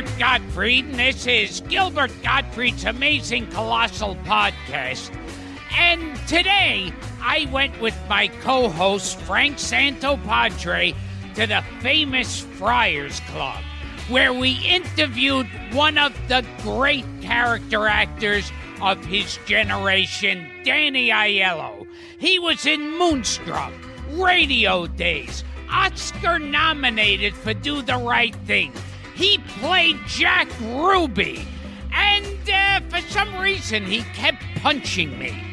Gilbert Gottfried, and this is Gilbert Gottfried's Amazing Colossal Podcast. And today, I went with my co host, Frank Santopadre, to the famous Friars Club, where we interviewed one of the great character actors of his generation, Danny Aiello. He was in Moonstruck, Radio Days, Oscar nominated for Do the Right Thing. He played Jack Ruby. And uh, for some reason, he kept punching me.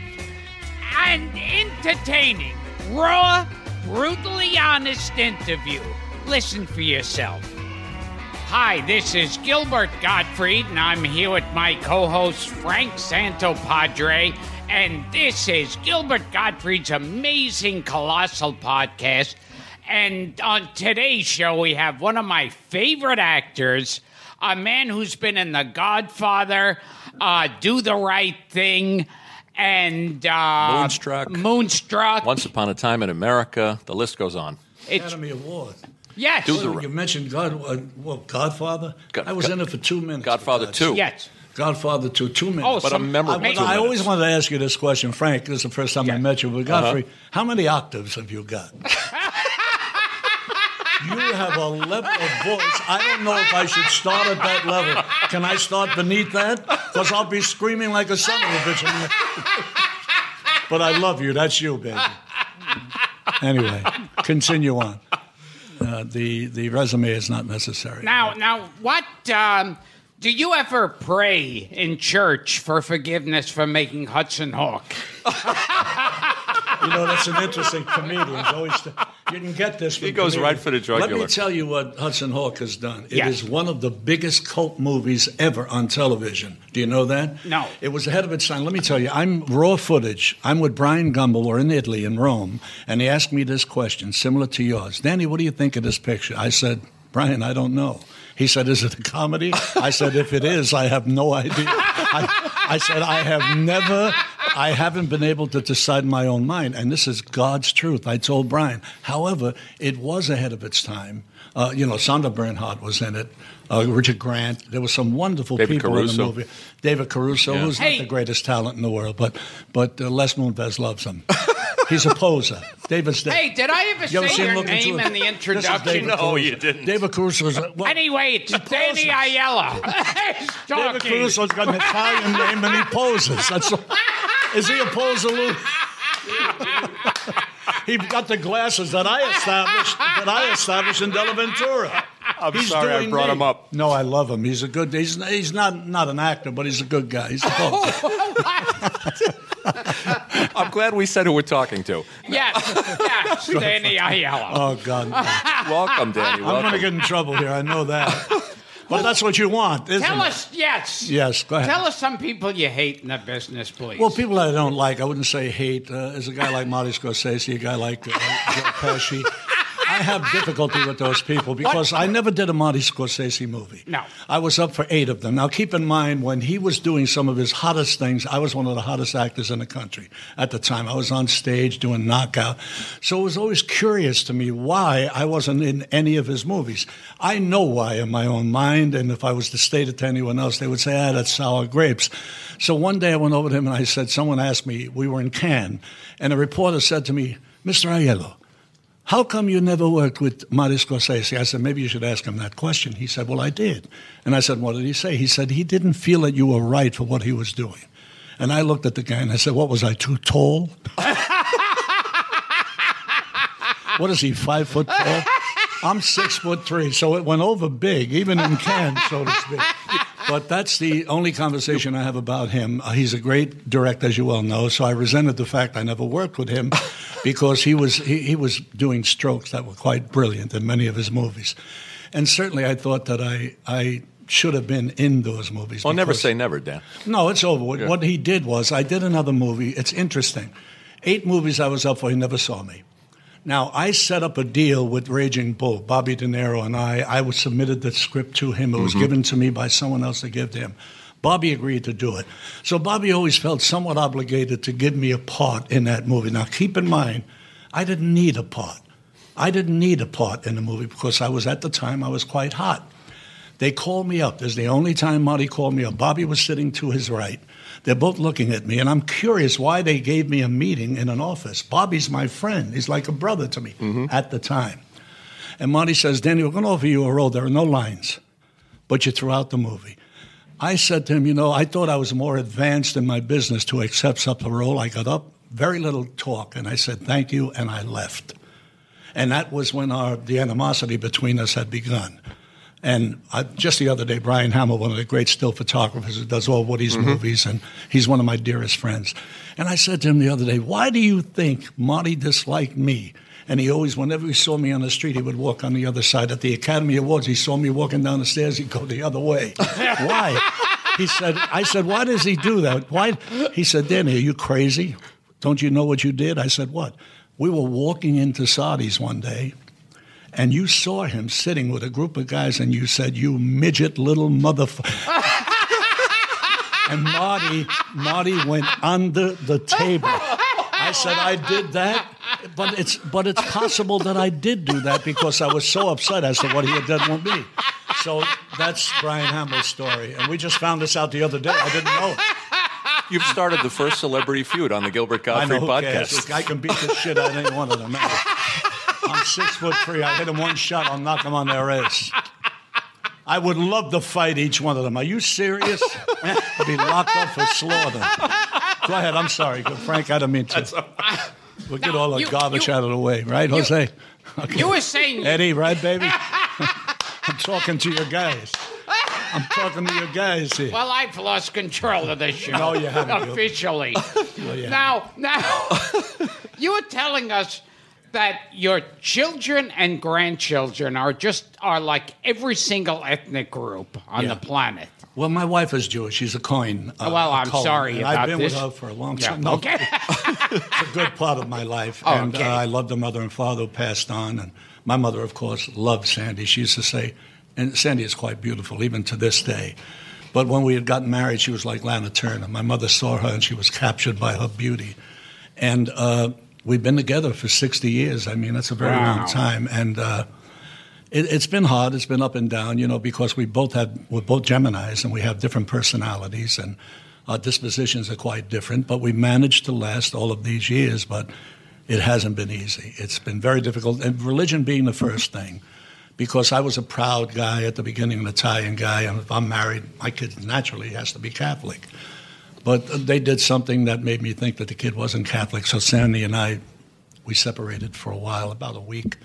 And entertaining, raw, brutally honest interview. Listen for yourself. Hi, this is Gilbert Gottfried, and I'm here with my co host Frank Santopadre. And this is Gilbert Gottfried's amazing colossal podcast. And on today's show, we have one of my favorite actors, a man who's been in The Godfather, uh, Do the Right Thing, and uh, Moonstruck. Moonstruck. Once Upon a Time in America. The list goes on. It's, Academy Award. yes. Do the- You mentioned God, uh, well, Godfather. God- I was God- in it for two minutes. Godfather for God's 2. sake. yes. Godfather two, two minutes. Oh, But some- a memorable I, two I always wanted to ask you this question, Frank. This is the first time I met you. But Godfrey, how many octaves have you got? you have a level of voice. I don't know if I should start at that level. Can I start beneath that? Because I'll be screaming like a son of a bitch. but I love you. That's you, baby. Anyway, continue on. Uh, the the resume is not necessary. Now, now, what um, do you ever pray in church for forgiveness for making Hudson Hawk? You know, that's an interesting comedian. Always you can get this. He goes comedians. right for the Let me tell you what Hudson Hawk has done. It is one of the biggest cult movies ever on television. Do you know that? No. It was ahead of its time. Let me tell you, I'm raw footage. I'm with Bryant Gumbel. We're in Italy, in Rome, and he asked me this question, similar to yours. Danny, what do you think of this picture? I said, Brian, I don't know. He said, Is it a comedy? I said, If it is, I have no idea. I, I said, I have never, I haven't been able to decide my own mind. And this is God's truth. I told Brian. However, it was ahead of its time. Uh, you know, Sandra Bernhard was in it. Uh, Richard Grant. There were some wonderful David people in the movie. David Caruso, Yeah. who's Hey. not the greatest talent in the world, but but uh, Les Moonves loves him. He's a poser. David's dead. Hey, did I ever You say your name It? in the introduction? No, Caruso. you didn't. David Caruso is. Well, Anyway, it's Danny poses. Aiello. He's David talking. Caruso's got an Italian name and he poses. That's all. Is he a poser, Lou? he got the glasses that I established that I established in Dellaventura. I'm He's sorry I brought me. him up. No, I love him. He's a good. He's he's not not an actor, but he's a good guy. He's a poser. Oh, I'm glad we said who we're talking to. Yes, yes, Danny Aiello. Oh God, Welcome, Danny. I'm going to get in trouble here. I know that. But that's what you want, isn't it? Tell it? us, yes. Yes, go ahead. Tell us some people you hate in the business, please. Well, people that I don't like, I wouldn't say hate. Uh, is a guy like Marty Scorsese, a guy like uh, Joe Pesci. I have difficulty with those people because I never did a Marty Scorsese movie. No. I was up for eight of them. Now, keep in mind, when he was doing some of his hottest things, I was one of the hottest actors in the country at the time. I was on stage doing knockout. So it was always curious to me why I wasn't in any of his movies. I know why in my own mind, and if I was to state it to anyone else, they would say, ah, that's sour grapes. So one day I went over to him and I said, someone asked me, we were in Cannes, and a reporter said to me, Mr. Aiello, how come you never worked with Marty Scorsese? I said, maybe you should ask him that question. He said, well, I did. And I said, what did he say? He said, he didn't feel that you were right for what he was doing. And I looked at the guy and I said, what was I, too tall? what is he, five foot tall? I'm six foot three, so it went over big, even in Cannes, so to speak. But that's the only conversation I have about him. Uh, he's a great director, as you well know. So I resented the fact I never worked with him because he was he, he was doing strokes that were quite brilliant in many of his movies, and certainly I thought that I I should have been in those movies. Well, never say never, Dan. no, it's over. What, Yeah. what he did was, I did another movie. It's interesting. Eight movies I was up for, he never saw me. Now, I set up a deal with Raging Bull, Bobby De Niro, and I. I was submitted the script to him. It was mm-hmm. given to me by someone else to give to him. Bobby agreed to do it. So Bobby always felt somewhat obligated to give me a part in that movie. Now, keep in mind, I didn't need a part. I didn't need a part in the movie because I was, at the time, I was quite hot. They called me up. This is the only time Marty called me up. Bobby was sitting to his right. They're both looking at me, and I'm curious why they gave me a meeting in an office. Bobby's my friend. He's like a brother to me mm-hmm. at the time. And Marty says, Danny, we're going to offer you a role. There are no lines, but you're throughout the movie. I said to him, you know, I thought I was more advanced in my business to accept such a role. I got up, very little talk, and I said, thank you, and I left. And that was when our, the animosity between us had begun. And I, just the other day, Brian Hamill, one of the great still photographers who does all Woody's mm-hmm. movies, and he's one of my dearest friends. And I said to him the other day, Why do you think Marty disliked me? And he always, whenever he saw me on the street, he would walk on the other side. At the Academy Awards, he saw me walking down the stairs, he'd go the other way. Why? He said, I said, why does he do that? Why? He said, Danny, are you crazy? Don't you know what you did? I said, what? We were walking into Sardi's one day, and you saw him sitting with a group of guys, and you said, "You midget little motherfucker." and Marty, Marty went under the table. I said, "I did that." But it's but it's possible that I did do that because I was so upset as to what he had done with me. So that's Brian Hamill's story, and we just found this out the other day. I didn't know. You've started the first celebrity feud on the Gilbert I Godfrey know who cares. I can beat the shit out of any one of them. I'm six foot three. I hit them one shot. I'll knock them on their ass. I would love to fight each one of them. Are you serious? I'd be locked up for slaughter. Go ahead. I'm sorry, Frank. I didn't mean to. We'll get all the garbage you- out of the way, right, Jose? Okay. You were saying Eddie, right, baby? I'm talking to your guys. I'm talking to your guys here. Well, I've lost control of this show. No, you haven't. Officially. you now, now, you were telling us that your children and grandchildren are just are like every single ethnic group on Yeah. the planet. Well, my wife is Jewish. She's a Cohen. uh, well, I'm sorry about I've been this. with her for a long Yeah. time. No, Okay. it's a good part of my life. Oh, and okay. uh, I love the mother and father who passed on. And my mother, of course, loved Sandy. She used to say, and Sandy is quite beautiful, even to this day. But when we had gotten married, she was like Lana Turner. My mother saw her and she was captured by her beauty. And uh, we've been together for 60 years. I mean, that's a very Wow. long time. And uh, it, it's been hard. It's been up and down, you know, because we both have we're both Gemini's and we have different personalities and our dispositions are quite different. But we managed to last all of these years. But it hasn't been easy. It's been very difficult, and religion being the first thing. Because I was a proud guy at the beginning, an Italian guy, and if I'm married, my kid naturally has to be Catholic. But they did something that made me think that the kid wasn't Catholic. So Sandy and I, we separated for a while, about a week.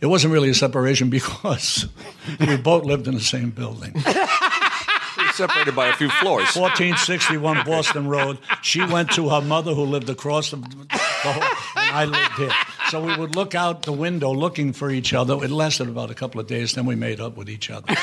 It wasn't really a separation because we both lived in the same building. Separated by a few floors. 1461 Boston Road. She went to her mother who lived across the, the whole, and I lived here. So we would look out the window looking for each other. It lasted about a couple of days, then we made up with each other.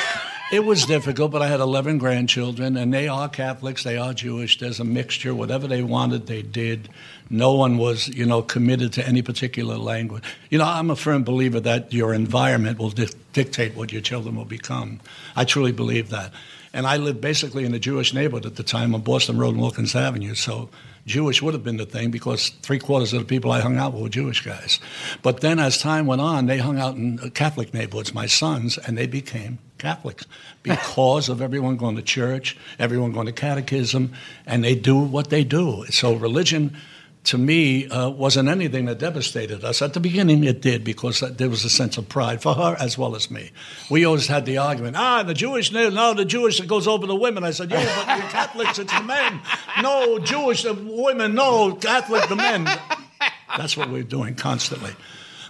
It was difficult, but I had 11 grandchildren, and they are Catholics, they are Jewish. There's a mixture. Whatever they wanted, they did. No one was, you know, committed to any particular language. You know, I'm a firm believer that your environment will di- dictate what your children will become. I truly believe that. And I lived basically in a Jewish neighborhood at the time on Boston Road and Wilkins Avenue. So Jewish would have been the thing because three quarters of the people I hung out with were Jewish guys. But then as time went on, they hung out in uh, Catholic neighborhoods, my sons, and they became Catholics because of everyone going to church, everyone going to catechism, and they do what they do. So religion to me, uh, wasn't anything that devastated us. At the beginning, it did because there was a sense of pride for her as well as me. We always had the argument, ah, the Jewish, no, the Jewish, it goes over the women. I said, yeah, but the Catholics, it's the men. No, Jewish, the women, no, Catholic, the men. That's what we're doing constantly.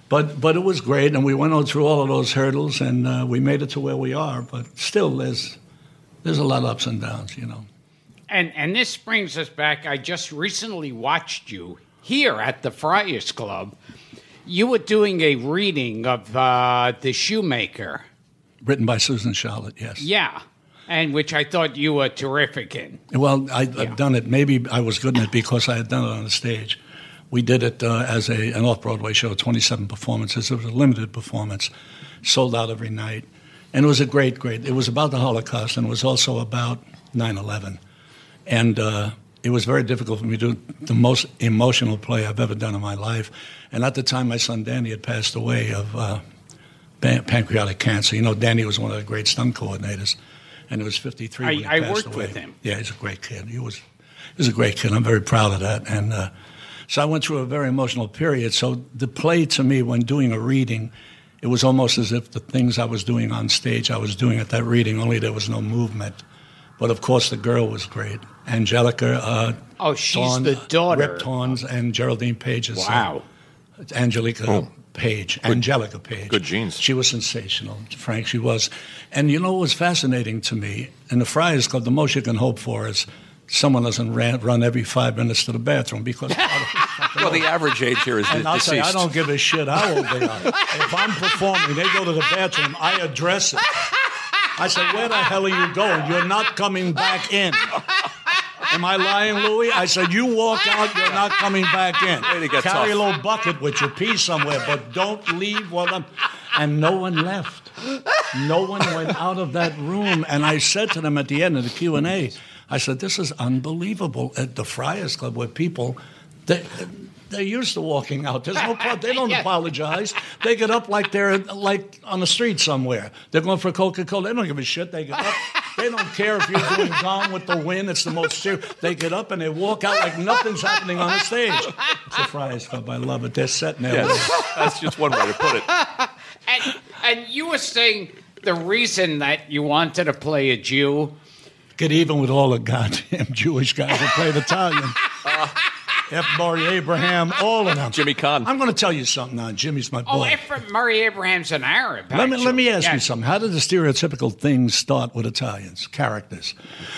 But, but it was great, and we went on through all of those hurdles, and uh, we made it to where we are. But still, there's, there's a lot of ups and downs, you know. And and this brings us back. I just recently watched you here at the Friars Club. You were doing a reading of uh, The Shoemaker. Written by Susan Charlotte, yes. Yeah. And which I thought you were terrific in. Well, I, Yeah. I've done it. Maybe I was good in it because I had done it on the stage. We did it uh, as a, an off Broadway show, 27 performances. It was a limited performance, sold out every night. And it was a great, great. It was about the Holocaust and it was also about 9 11. And uh, it was very difficult for me to do the most emotional play I've ever done in my life. And at the time, my son Danny had passed away of, uh, pan- pancreatic cancer. You know, Danny was one of the great stunt coordinators, and he was 53 I- when he I passed worked away. with him. Yeah, he's a great kid. He was, he was a great kid. I'm very proud of that. And uh, so I went through a very emotional period. So the play to me, when doing a reading, it was almost as if the things I was doing on stage, I was doing at that reading, only there was no movement. But of course, the girl was great. Angelica. Uh, Oh, she's Dawn- the daughter. Rip Torns and Geraldine Page's son. Wow. Angelica Oh. Page, Angelica Page. good genes. She was sensational, Frank. She was, and you know what was fascinating to me in the Friars Club. The most you can hope for is someone doesn't ran, run every five minutes to the bathroom because. Well, the average age here is and I'll deceased. say I don't give a shit how old they are. if I'm performing, they go to the bathroom. I address it. I said, "Where the hell are you going? You're not coming back in." Am I lying, Louis? I said, you walk out, you're not coming back in. Way to get Carry a little bucket with your pee somewhere, but don't leave while I'm. And no one left. No one went out of that room. And I said to them at the end of the Q&A, I said, "This is unbelievable at the Friars Club where people." They, they're used to walking out. There's no problem. They don't Yeah. apologize. They get up like they're like on the street somewhere. They're going for Coca Cola. They don't give a shit. They get up. They don't care if you're doing Gone with the Wind. It's the most serious. They get up and they walk out like nothing's happening on the stage. It's the Friars Club. I love it. They're setting their Yes, that's just one way to put it. And, and you were saying the reason that you wanted to play a Jew. Get even with all the goddamn Jewish guys who played Italian. F. Murray Abraham, all of them. Jimmy Caan. I'm going to tell you something now. Jimmy's my boy. Oh, Ephraim Murray Abraham's an Arab. Let me, let me actually. ask you something. How did the stereotypical things start with Italians, characters?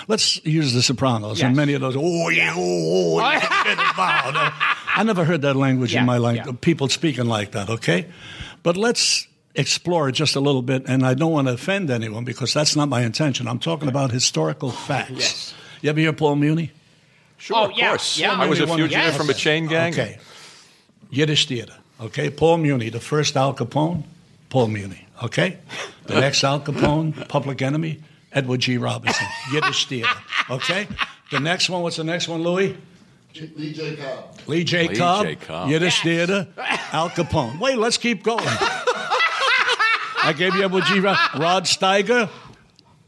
Let's use The Sopranos and many of those, oh, yeah, oh, oh, yeah, about. I never heard that language Yeah, in my life, yeah. people speaking like that, okay? But let's explore just a little bit, and I don't want to offend anyone because that's not my intention. I'm talking about historical facts. Yes. You ever hear Paul Muni? Sure, Oh, of yeah, course. yeah. I was a fugitive yes. from a chain gang. Okay. Yiddish theater. Okay. Paul Muni, the first Al Capone, Paul Muni. Okay. The next Al Capone, Public Enemy, Edward G. Robinson. Yiddish theater. Okay. The next one, what's the next one, Louis? Lee J. Cobb. Lee J. Lee Cobb, J. Cobb. Yiddish theater, Al Capone. Wait, let's keep going. I gave you Edward G. Rob- Rod Steiger.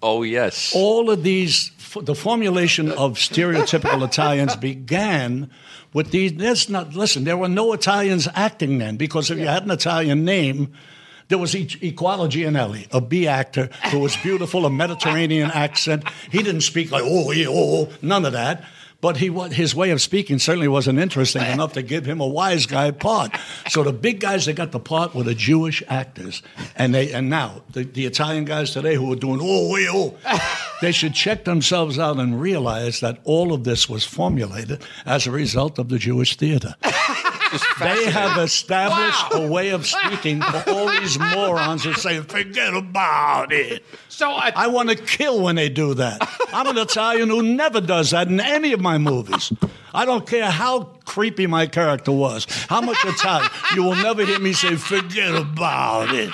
Oh, yes. all of these, f- the formulation of stereotypical Italians began with these. That's not, listen, there were no Italians acting then because if you had an Italian name, there was e- Equality Ciannelli, a B actor who was beautiful, a Mediterranean accent. He didn't speak like, oh, yeah, oh, oh," none of that. But he, his way of speaking certainly wasn't interesting enough to give him a wise guy part. So the big guys that got the part were the Jewish actors, and they and now the, the Italian guys today who are doing oh yeah, oh, they should check themselves out and realize that all of this was formulated as a result of the Jewish theater. They have established Wow. a way of speaking for all these morons who say, forget about it. So uh, I want to kill when they do that. I'm an Italian who never does that in any of my movies. I don't care how creepy my character was, how much Italian. You will never hear me say, forget about it.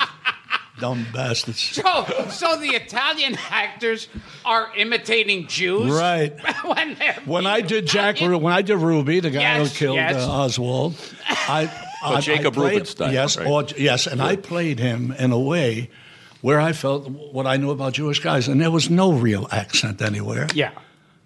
Dumb bastards. So, so the Italian actors are imitating Jews, Right. when When I did Jack, Ru- when I did Ruby, the guy Yes, who killed yes. uh, Oswald, I, I Jacob I played, Rubinstein, yes, right? or, yes, and I played him in a way where I felt what I knew about Jewish guys, and there was no real accent anywhere. yeah.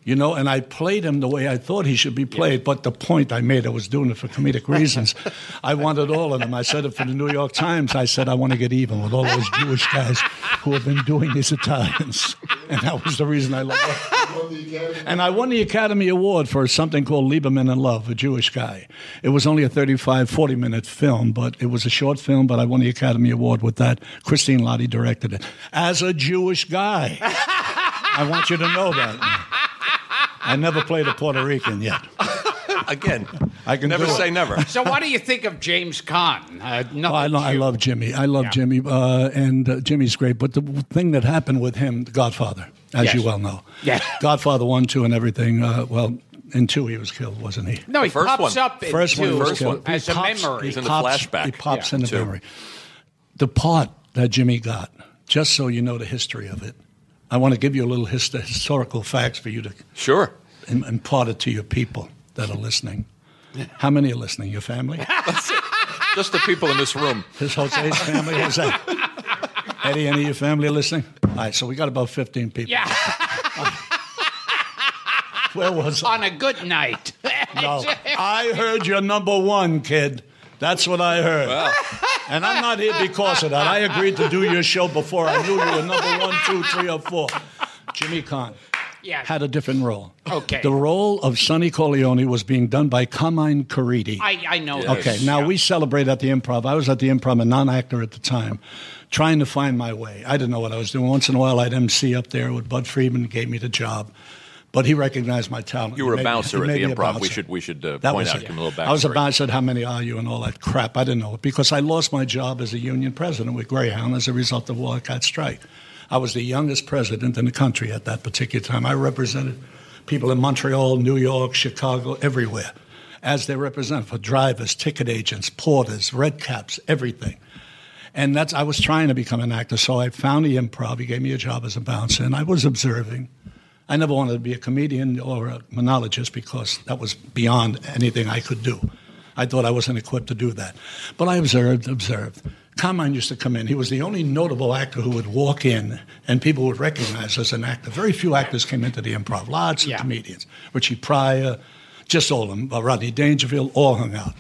You know, and I played him the way I thought he should be played. But the point I made, I was doing it for comedic reasons. I wanted all of them. I said it for the New York Times. I said I want to get even with all those Jewish guys who have been doing these Italians, and that was the reason I loved it. Won the Academy. And I won the Academy Award for something called Lieberman in Love, a Jewish guy. It was only a 35, 40 minute film, but it was a short film, but I won the Academy Award with that. Christine Lahti directed it. As a Jewish guy. I want you to know that. I never played a Puerto Rican yet. Again, I can never say never. So, what do you think of James Caan? Uh, no, Oh, I, lo- I love Jimmy. I love Yeah. Jimmy, uh, and uh, Jimmy's great. But the thing that happened with him, The Godfather, as Yes. you well know, Yes. Godfather one, two, and everything. Uh, well, in two he was killed, wasn't he? No, he The first pops one. up in First one, two he was First killed. one. He as a pops- memory. He's in the pops- flashback. He pops Yeah. in the Two. memory. The part that Jimmy got, just so you know the history of it, I want to give you a little hist- historical facts for you to Sure. im- impart it to your people that are listening. How many are listening? Your family? Just the people in this room. His Jose's family? Jose. Eddie, any of your family listening? All right, so we got about 15 people. Yeah, Where was I? on a good night. No. I heard you're number one, kid. That's what I heard. And I'm not here because of that. I agreed to do your show before I knew you were number one, two, three, or four. Jimmy Caan Yeah. had a different role. Okay. The role of Sonny Corleone was being done by Carmine Caridi. I, I know. Okay, this. now Yeah. we celebrate at the improv. I was at the improv, a non actor at the time, trying to find my way. I didn't know what I was doing. Once in a while, I'd MC up there with Bud Friedman, gave me the job. But he recognized my talent. You were a me- bouncer at the improv. We should we should uh, point out give him a little backstory. I was about, I said, How many are you? and all that crap. I didn't know it because I lost my job as a union president with Greyhound as a result of the walkout strike. I was the youngest president in the country at that particular time. I represented people in Montreal, New York, Chicago, everywhere, as they represent for drivers, ticket agents, porters, red caps, everything. And that's I was trying to become an actor, so I found the improv. He gave me a job as a bouncer, and I was observing. I never wanted to be a comedian or a monologist because that was beyond anything I could do. I thought I wasn't equipped to do that. But I observed, observed. Carmine used to come in. He was the only notable actor who would walk in and people would recognize as an actor. Very few actors came into the improv. Lots of Yeah. comedians. Richie Pryor, just all of them. Rodney Dangerfield, all hung out.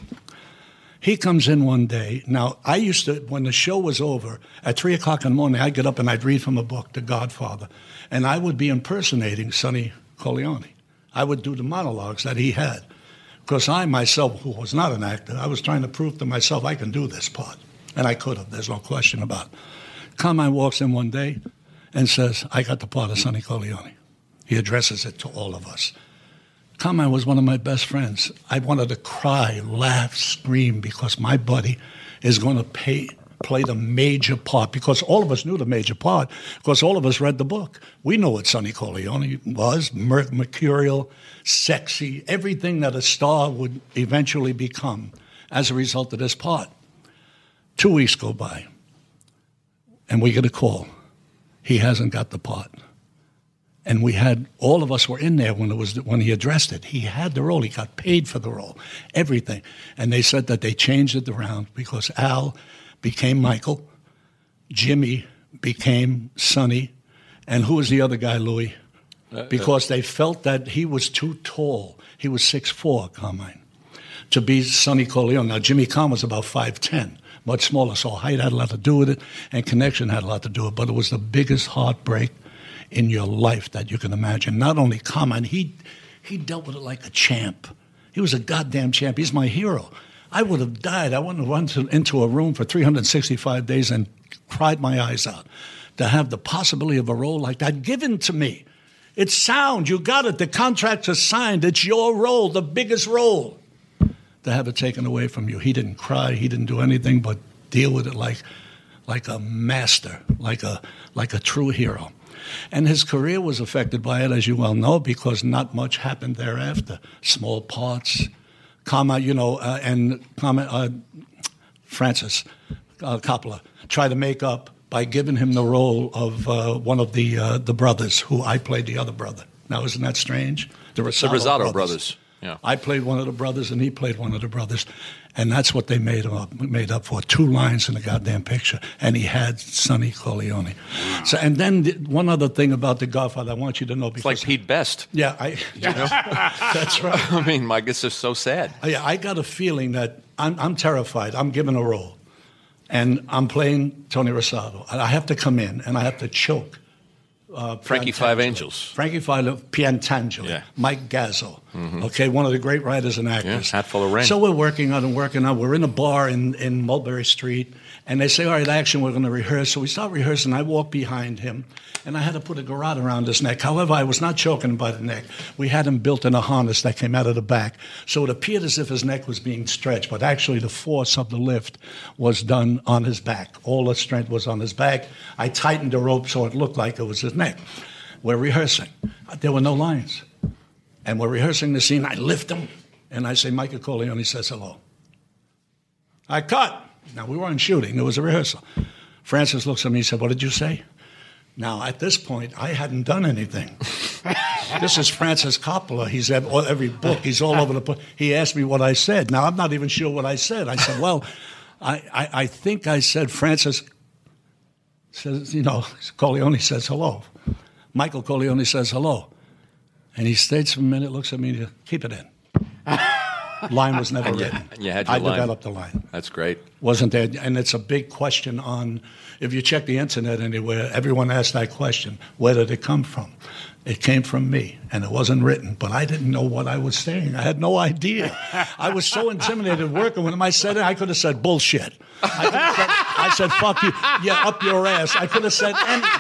He comes in one day. Now, I used to, when the show was over, at 3 o'clock in the morning, I'd get up and I'd read from a book, The Godfather, and I would be impersonating Sonny Corleone. I would do the monologues that he had. Because I myself, who was not an actor, I was trying to prove to myself I can do this part. And I could have, there's no question about it. Carmine walks in one day and says, I got the part of Sonny Corleone. He addresses it to all of us. Carmine was one of my best friends. I wanted to cry, laugh, scream because my buddy is going to pay, play a major part because all of us knew the major part because all of us read the book. We know what Sonny Corleone was mer- mercurial, sexy, everything that a star would eventually become as a result of this part. Two weeks go by, and we get a call. He hasn't got the part and we had all of us were in there when it was when he addressed it. He had the role. He got paid for the role, everything. And they said that they changed it around because Al became Michael, Jimmy became Sonny, and who was the other guy, Louis? Uh, uh, because they felt that he was too tall. He was six four, Carmine, to be Sonny Corleone. Now Jimmy Caan was about five ten. Much smaller, so height had a lot to do with it, and connection had a lot to do with it. But it was the biggest heartbreak in your life that you can imagine. Not only Carmine, he he dealt with it like a champ. He was a goddamn champ. He's my hero. I would have died. I wouldn't have to, into a room for 365 days and cried my eyes out to have the possibility of a role like that given to me. It's sound. You got it. The contract is signed. It's your role, the biggest role. To have it taken away from you. He didn't cry. He didn't do anything but deal with it like, like a master, like a, like a true hero. And his career was affected by it, as you well know, because not much happened thereafter. Small parts, comma, you know, uh, and comma, uh, Francis uh, Coppola tried to make up by giving him the role of uh, one of the uh, the brothers, who I played the other brother. Now, isn't that strange? The Rosato, The Rosato brothers. Yeah. I played one of the brothers, and he played one of the brothers, and that's what they made up made up for. Two lines in the goddamn picture, and he had Sonny Corleone. So, and then the, one other thing about the Godfather, I want you to know It's because like Pete Best. yeah, I that's right. I mean, my guess is so sad. Oh, yeah, I got a feeling that I'm, I'm terrified. I'm given a role, and I'm playing Tony Rosato. And I have to come in and I have to choke. Uh, Frankie Pentangeli. Five Angels. Frankie Five Pentangeli. Yeah. Mike Gazzo. Okay, one of the great writers and actors. Hat full of rain. So we're working on and working on. We're in a bar in, in Mulberry Street, and they say, "All right, action. We're going to rehearse." So we start rehearsing. I walk behind him, and I had to put a garrote around his neck. However, I was not choking him by the neck. We had him built in a harness that came out of the back, so it appeared as if his neck was being stretched, but actually the force of the lift was done on his back. All the strength was on his back. I tightened the rope so it looked like it was his neck. We're rehearsing. There were no lines. And we're rehearsing the scene. I lift him, and I say, Michael Corleone says hello. I cut. Now, we weren't shooting, it was a rehearsal. Francis looks at me and said, What did you say? Now, at this point, I hadn't done anything. this is Francis Coppola. He's every book. He's all over the place. He asked me what I said. Now, I'm not even sure what I said. I said, Well, I, I, I think I said, Francis, says, you know, Corleone says hello. Michael Corleone says hello. And he stays for a minute, looks at me, and he goes, keep it in. line was never you- written. and you had your I line. developed the line. That's great. Wasn't there? And it's a big question on, if you check the internet anywhere, everyone asks that question where did it come from? It came from me, and it wasn't written, but I didn't know what I was saying. I had no idea. I was so intimidated working with him. I said it, I could have said bullshit. I, have said, I said, fuck you, yeah, up your ass. I could have said anything.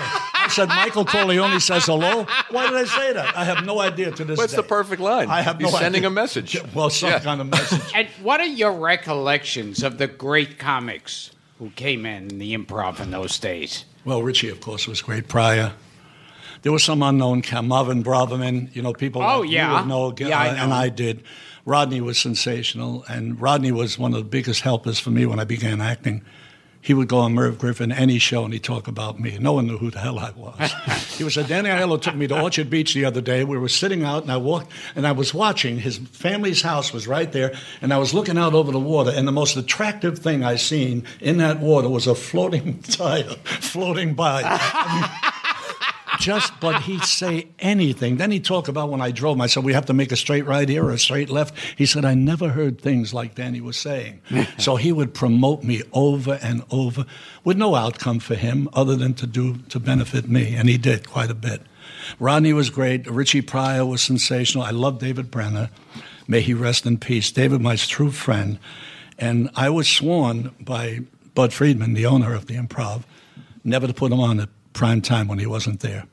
I said, Michael Corleone says hello. Why did I say that? I have no idea to this What's day. the perfect line? I have He's no sending idea. a message. Well, some Yeah. kind of message. And what are your recollections of the great comics who came in the improv in those days? Well, Richie, of course, was great. Pryor. There was some unknown cam, Marvin Braverman. You know, people Oh, like yeah. would know, Yeah, I uh, know and. I did. Rodney was sensational, and Rodney was one of the biggest helpers for me when I began acting. He would go on Merv Griffin any show and he'd talk about me. No one knew who the hell I was. he was said, Danny Aiello took me to Orchard Beach the other day. We were sitting out and I walked and I was watching. His family's house was right there, and I was looking out over the water. And the most attractive thing I seen in that water was a floating tire floating by. I mean, just but he'd say anything. Then he'd talk about when I drove him. I said, We have to make a straight right here or a straight left. He said, I never heard things like Danny was saying. so he would promote me over and over with no outcome for him other than to do to benefit me. And he did quite a bit. Rodney was great. Richie Pryor was sensational. I love David Brenner. May he rest in peace. David, my true friend. And I was sworn by Bud Friedman, the owner of the improv, never to put him on at prime time when he wasn't there.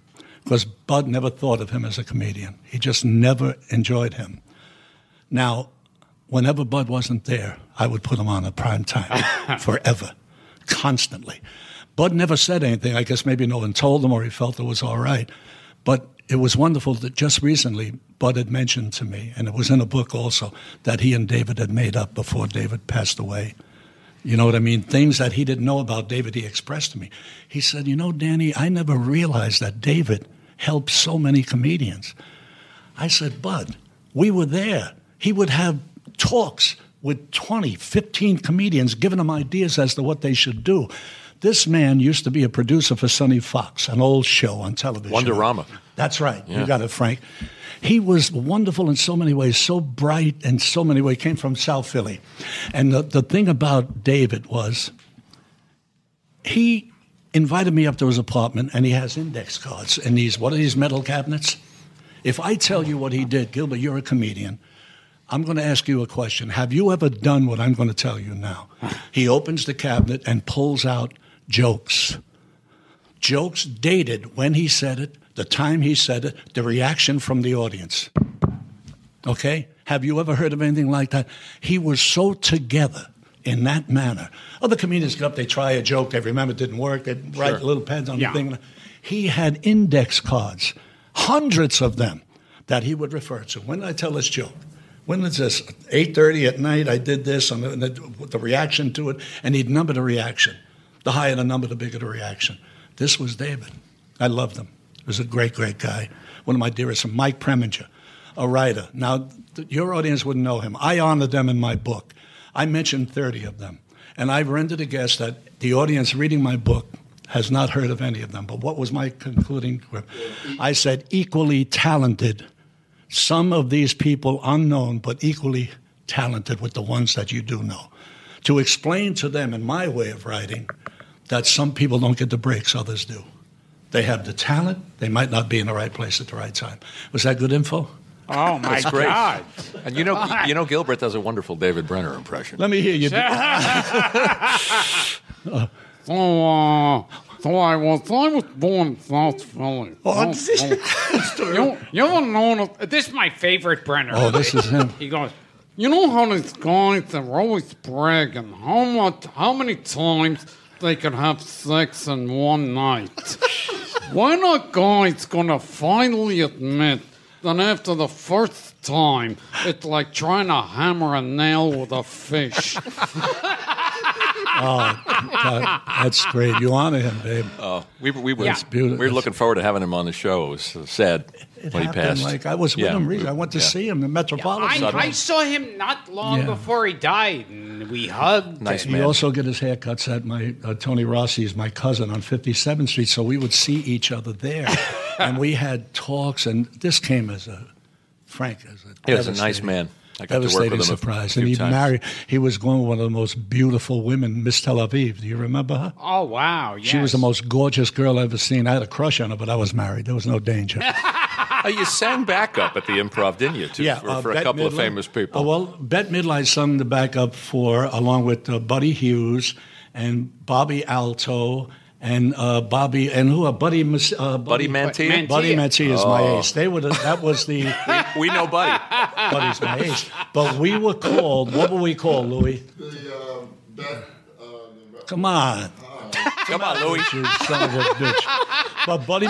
Because Bud never thought of him as a comedian. He just never enjoyed him. Now, whenever Bud wasn't there, I would put him on at prime time forever, constantly. Bud never said anything. I guess maybe no one told him or he felt it was all right. But it was wonderful that just recently Bud had mentioned to me, and it was in a book also, that he and David had made up before David passed away. You know what I mean? Things that he didn't know about David, he expressed to me. He said, You know, Danny, I never realized that David helped so many comedians. I said, Bud, we were there. He would have talks with 20, 15 comedians, giving them ideas as to what they should do. This man used to be a producer for Sonny Fox, an old show on television. Wonderama. That's right. Yeah. You got it, Frank. He was wonderful in so many ways, so bright in so many ways. He Came from South Philly. And the, the thing about David was he invited me up to his apartment and he has index cards in these, what are these metal cabinets? If I tell you what he did, Gilbert, you're a comedian. I'm going to ask you a question. Have you ever done what I'm going to tell you now? He opens the cabinet and pulls out jokes. Jokes dated when he said it, the time he said it, the reaction from the audience. Okay? Have you ever heard of anything like that? He was so together in that manner. Other comedians get up, they try a joke, they remember it didn't work, they write Sure. little pads on Yeah. the thing. He had index cards, hundreds of them, that he would refer to. When did I tell this joke? When is this? 8.30 at night, I did this, and the, the, the reaction to it, and he'd number the reaction. The higher the number, the bigger the reaction. This was David. I loved him. Was a great, great guy. One of my dearest, Mike Preminger, a writer. Now, th- your audience wouldn't know him. I honored them in my book. I mentioned 30 of them. And I've rendered a guess that the audience reading my book has not heard of any of them. But what was my concluding? I said, equally talented. Some of these people unknown, but equally talented with the ones that you do know. To explain to them, in my way of writing, that some people don't get the breaks, others do. They have the talent, they might not be in the right place at the right time. Was that good info? Oh my That's great. God! And you know, you know, Gilbert does a wonderful David Brenner impression. Let me hear you. do- So, uh, so I was, I was born in South Philly. Oh, you, you ever notice, This is my favorite Brenner. oh, this is him. He goes, you know how these guys are always bragging how much, how many times they can have sex in one night? When are guys gonna finally admit that after the first time, it's like trying to hammer a nail with a fish? Oh, God, that's great. You honor him, babe. Oh, we, were- we were Yeah. beautiful. we were looking forward to having him on the show. It was sad It when he happened passed. like I was with Yeah. him. Really. I went to Yeah. see him in Metropolitan. I, I saw him not long Yeah. before he died, and and we hugged. Nice and- He also get his haircuts at my uh, Tony Rossi is my cousin on 57th Street, so we would see each other there, and we had talks. And this came as a Frank as a He was a nice man. I got to work devastating with him a surprise. few and he times. married. He was going with one of the most beautiful women, Miss Tel Aviv. Do you remember her? Oh wow! Yes. She was the most gorgeous girl I ever seen. I had a crush on her, but I was married. There was no danger. Oh, you sang backup at the improv, didn't you? To, for, uh, for a Bette couple of famous people. Uh, well, Bette Midler I sung the backup for, along with uh, Buddy Hughes and Bobby Alto and uh, Bobby and who? Uh, Buddy Mas- uh, Buddy Mantilla? Man- Buddy Mantilla is my Oh. ace. They were the, that was the we know Buddy. Buddy's my ace. But we were called. What were we called, Louis? The uh, bet, uh, Come on. Come on, Louis. You son of a bitch. But Buddy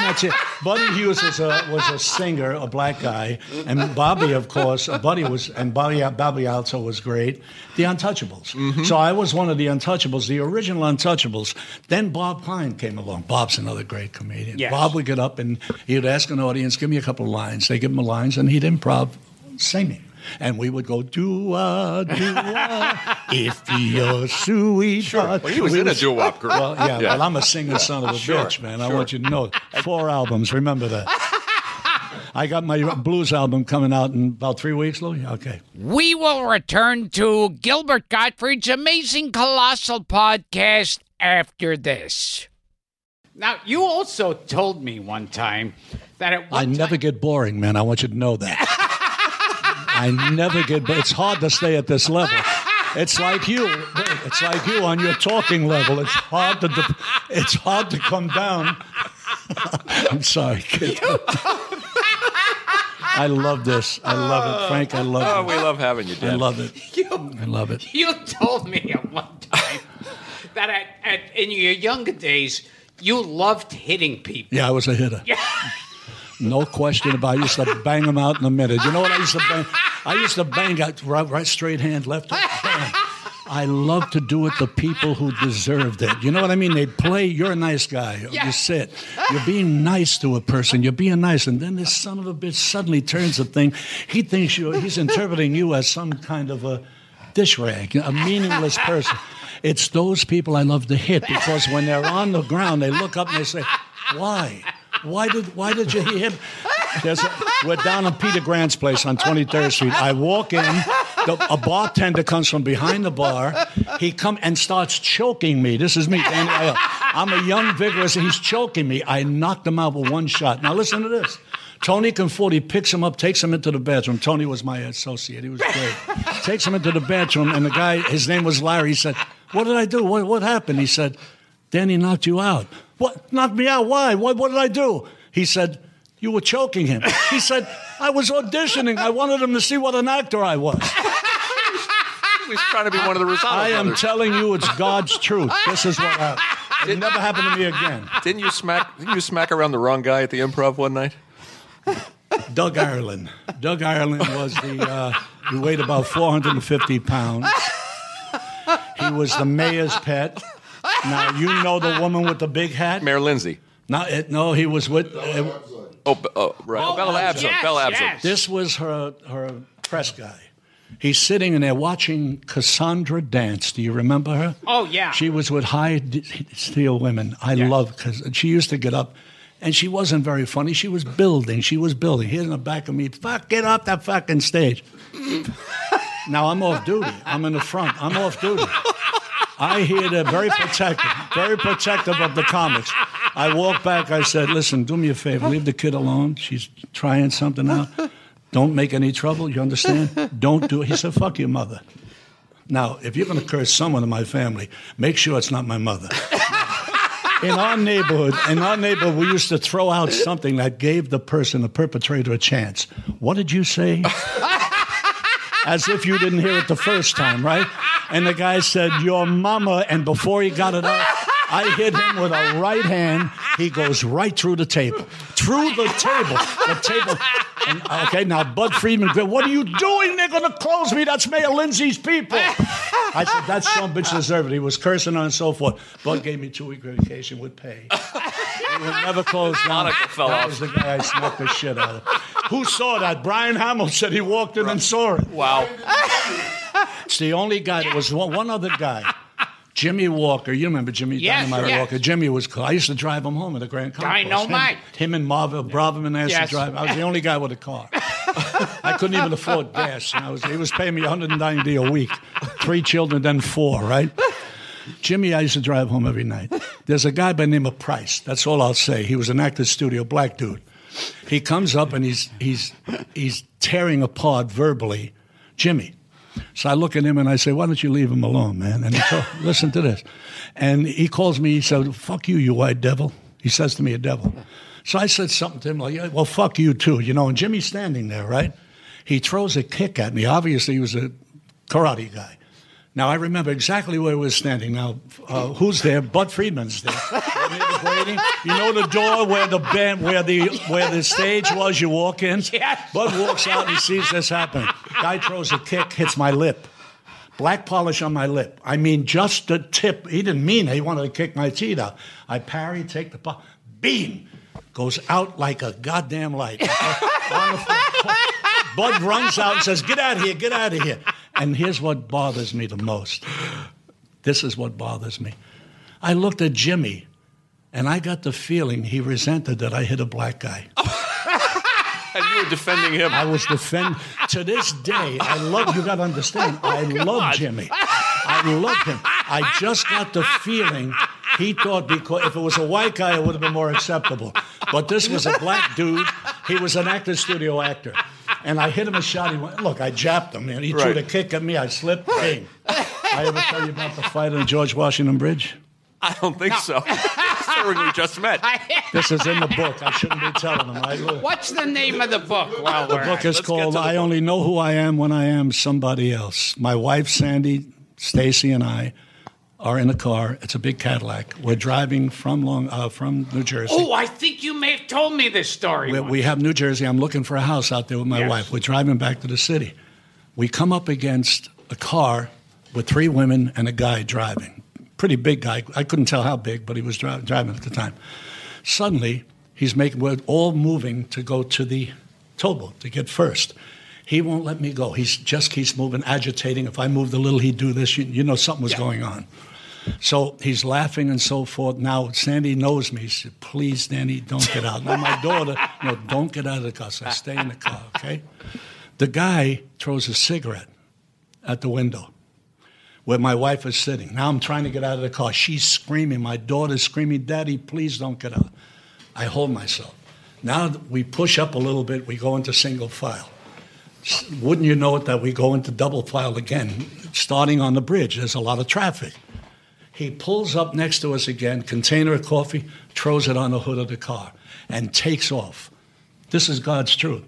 Buddy Hughes was a was a singer, a black guy, and Bobby, of course, uh, Buddy was, and Bobby Bobby Alto was great. The Untouchables. So I was one of the Untouchables, the original Untouchables. Then Bob Klein came along. Bob's another great comedian. Yes. Bob would get up and he would ask an audience, "Give me a couple of lines." They give him the lines, and he'd improv singing. And we would go do a do a if you're sweetheart. Well, he was We in a was- doo-wop group. Well, yeah, Yeah. well, I'm a singing son of a Sure, bitch, man. I want you to know. Four albums, remember that. I got my blues album coming out in about three weeks, Louis. Okay. We will return to Gilbert Gottfried's amazing colossal podcast after this. Now, you also told me one time that at I one never get boring, man. I want you to know that. I never get. But it's hard to stay at this level. It's like you. It's like you on your talking level. It's hard to. de- It's hard to come down. I'm sorry, kid. I love this. I love it, Frank. I Oh, love we it. love having you, I love it. you, I love it. you told me at one time that at, at, in your younger days you loved hitting people. Yeah, I was a hitter. No question about. it. I used to bang them out in a minute. You know what I used to bang? I used to bang out right, right straight hand, left bang. I love to do it to people who deserved it. You know what I mean? They play. You're a nice guy. Yeah. You sit. You're being nice to a person. You're being nice, and then this son of a bitch suddenly turns the thing. He thinks you. He's interpreting you as some kind of a dish rag, a meaningless person. It's those people I love to hit because when they're on the ground, they look up and they say, "Why? Why did Why did you hit?" There's a, we're down on Peter Grant's place on 23rd Street. I walk in. The, a bartender comes from behind the bar. He come and starts choking me. This is me, Danny Aiello. I'm a young, vigorous. He's choking me. I knocked him out with one shot. Now listen to this. Tony Conforti picks him up, takes him into the bathroom. Tony was my associate. He was great. takes him into the bathroom, and the guy, his name was Larry. He said, "What did I do? What, what happened?" He said, "Danny knocked you out." What knocked me out? Why? What, what did I do? He said, "You were choking him." He said, "I was auditioning. I wanted him to see what an actor I was." He was trying to be one of the Rosato I am brothers. telling you, it's God's truth. This is what happened. It never happened to me again. Didn't you smack? Didn't you smack around the wrong guy at the improv one night? Doug Ireland. Doug Ireland was the, uh, he weighed about 450 pounds. He was the mayor's pet. Now, you know the woman with the big hat? Mayor Lindsay. No, it, no he was with, uh, Oh, oh right. Oh, Bella Abzug. yes, Bella Abzug. yes. this was her, her press guy. He's sitting in there watching Cassandra Danz. Do you remember her? Oh, yeah. She was with high d- steel women. I Yeah. love because she used to get up, and she wasn't very funny. She was building. She was building. Here's in the back of me. Fuck, get off that fucking stage. now I'm off duty. I'm in the front. I'm off duty. I hear they're very protective, very protective of the comics. I walk back. I said, "Listen, do me a favor. Leave the kid alone. She's trying something out. Don't make any trouble. You understand? Don't do it." He said, "Fuck your mother." Now, if you're going to curse someone in my family, make sure it's not my mother. In our neighborhood, in our neighborhood, we used to throw out something that gave the person, the perpetrator, a chance. What did you say? As if you didn't hear it the first time, right? And the guy said, "Your mama," and before he got it out, I hit him with a right hand. He goes right through the table, through the table, the table. And, okay, now Bud Friedman, what are you doing? They're going to close me. That's Mayor Lindsay's people. I said, that son bitch deserved it. He was cursing her and so forth. Bud gave me two week vacation with pay. He would never close down. Monocle fell that off. was the guy I smacked the shit out of. Who saw that? Brian Hamill said he walked in and saw it. Wow. It's the only guy. There was one, one other guy. Jimmy Walker, you remember Jimmy Yes, Dynamite yes. Walker? Jimmy was cool. I used to drive him home in the Grand Concourse. Dynamite. Him, him and Marvin uh, Braverman asked Yes. to drive. I was the only guy with a car. I couldn't even afford gas. And I was, he was paying me 190 a week. Three children, then four, right? Jimmy, I used to drive home every night. There's a guy by the name of Price. That's all I'll say. He was an actor's studio, black dude. He comes up and he's he's he's tearing apart verbally Jimmy. So I look at him and I say, "Why don't you leave him alone, man?" And he told, listen to this. And he calls me. He said, "Fuck you, you white devil." He says to me, "A devil." So I said something to him like, "Yeah, "Well, fuck you too," you know. And Jimmy's standing there, right? He throws a kick at me. Obviously, he was a karate guy. Now I remember exactly where he was standing. Now, uh, who's there? Bud Friedman's there. Near the grating. You know the door where the band, where the where the stage was. You walk in. Yes. Bud walks out and he sees this happen. Guy throws a kick, hits my lip. Black polish on my lip. I mean, just the tip. He didn't mean it. He wanted to kick my teeth out. I parry, take the po- beam, goes out like a goddamn light. On the floor. Bud runs out and says, "Get out of here! Get out of here!" And here's what bothers me the most. This is what bothers me. I looked at Jimmy, and I got the feeling he resented that I hit a black guy. And you were defending him. I was defending. to this day. I love you. Got to understand. Oh I love Jimmy. I love him. I just got the feeling he thought because if it was a white guy, it would have been more acceptable. But this was a black dude. He was an actor, studio actor, and I hit him a shot. He went, look, I japped him, and he threw Right. the kick at me. I slipped. Bing. I ever tell you about the fight on the George Washington Bridge? I don't think so. Considering we just met. This is in the book. I shouldn't be telling them. I, What's the name of the book? While The book at is Let's called to the I book. Only Know Who I Am When I Am Somebody Else. My wife, Sandy, Stacy, and I are in a car. It's a big Cadillac. We're driving from Long, uh, from New Jersey. Oh, I think you may have told me this story. we, we have New Jersey. I'm looking for a house out there with my Yes. wife. We're driving back to the city. We come up against a car with three women and a guy driving. Pretty big guy. I couldn't tell how big, but he was dri- driving at the time. Suddenly, he's making. We're all moving to go to the towboat to get first. He won't let me go. He just keeps moving, agitating. If I moved a little, he'd do this. You, you know, something was going on. So he's laughing and so forth. Now Sandy knows me. He said, "Please, Danny, don't get out." Now my daughter, no, don't get out of the car. So I stay in the car. Okay. The guy throws a cigarette at the window where my wife is sitting. Now I'm trying to get out of the car. She's screaming. My daughter's screaming, "Daddy, please don't get out." I hold myself. Now we push up a little bit. We go into single file. Wouldn't you know it that we go into double file again, starting on the bridge? There's a lot of traffic. He pulls up next to us again, container of coffee, throws it on the hood of the car, and takes off. This is God's truth.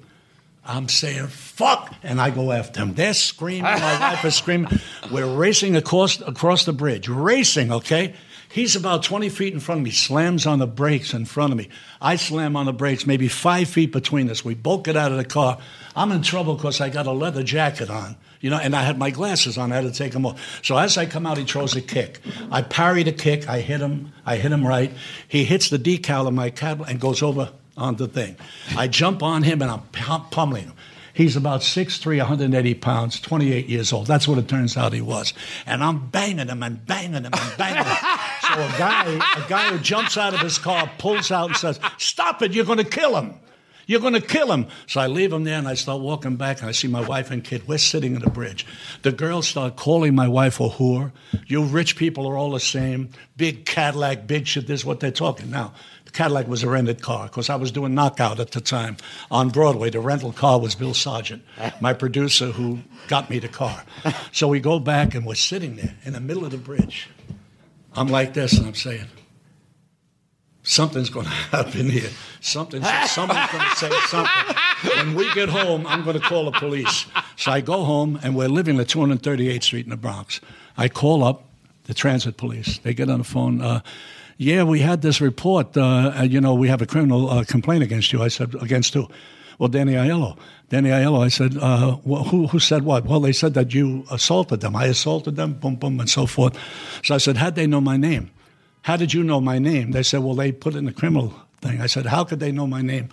I'm saying, fuck, and I go after him. They're screaming, my wife is screaming. We're racing across, across the bridge, racing, okay? He's about 20 feet in front of me, slams on the brakes in front of me. I slam on the brakes, maybe five feet between us. We both get out of the car. I'm in trouble because I got a leather jacket on, you know, and I had my glasses on. I had to take them off. So as I come out, he throws a kick. I parry the kick. I hit him. I hit him right. He hits the decal of my cab and goes over on the thing. I jump on him and I'm pum- pummeling him. He's about 6'3", 180 pounds, 28 years old. That's what it turns out he was. And I'm banging him and banging him and banging him. So a guy, a guy who jumps out of his car, pulls out and says, "Stop it! You're going to kill him." You're going to kill him. So I leave him there and I start walking back and I see my wife and kid. We're sitting in the bridge. The girls start calling my wife a whore. You rich people are all the same. Big Cadillac, big shit. This is what they're talking. Now, the Cadillac was a rented car because I was doing Knockout at the time on Broadway. The rental car was Bill Sargent, my producer who got me the car. So we go back and we're sitting there in the middle of the bridge. I'm like this and I'm saying, something's going to happen here. Something, someone's going to say something. When we get home, I'm going to call the police. So I go home, and we're living at 238th Street in the Bronx. I call up the transit police. They get on the phone. Uh, yeah, we had this report. Uh, uh, you know, we have a criminal uh, complaint against you. I said, against who? Well, Danny Aiello. Danny Aiello. I said, uh, who, who said what? Well, they said that you assaulted them. I assaulted them, boom, boom, and so forth. So I said, how'd they know my name? How did you know my name? They said, well, they put it in the criminal thing. I said, how could they know my name?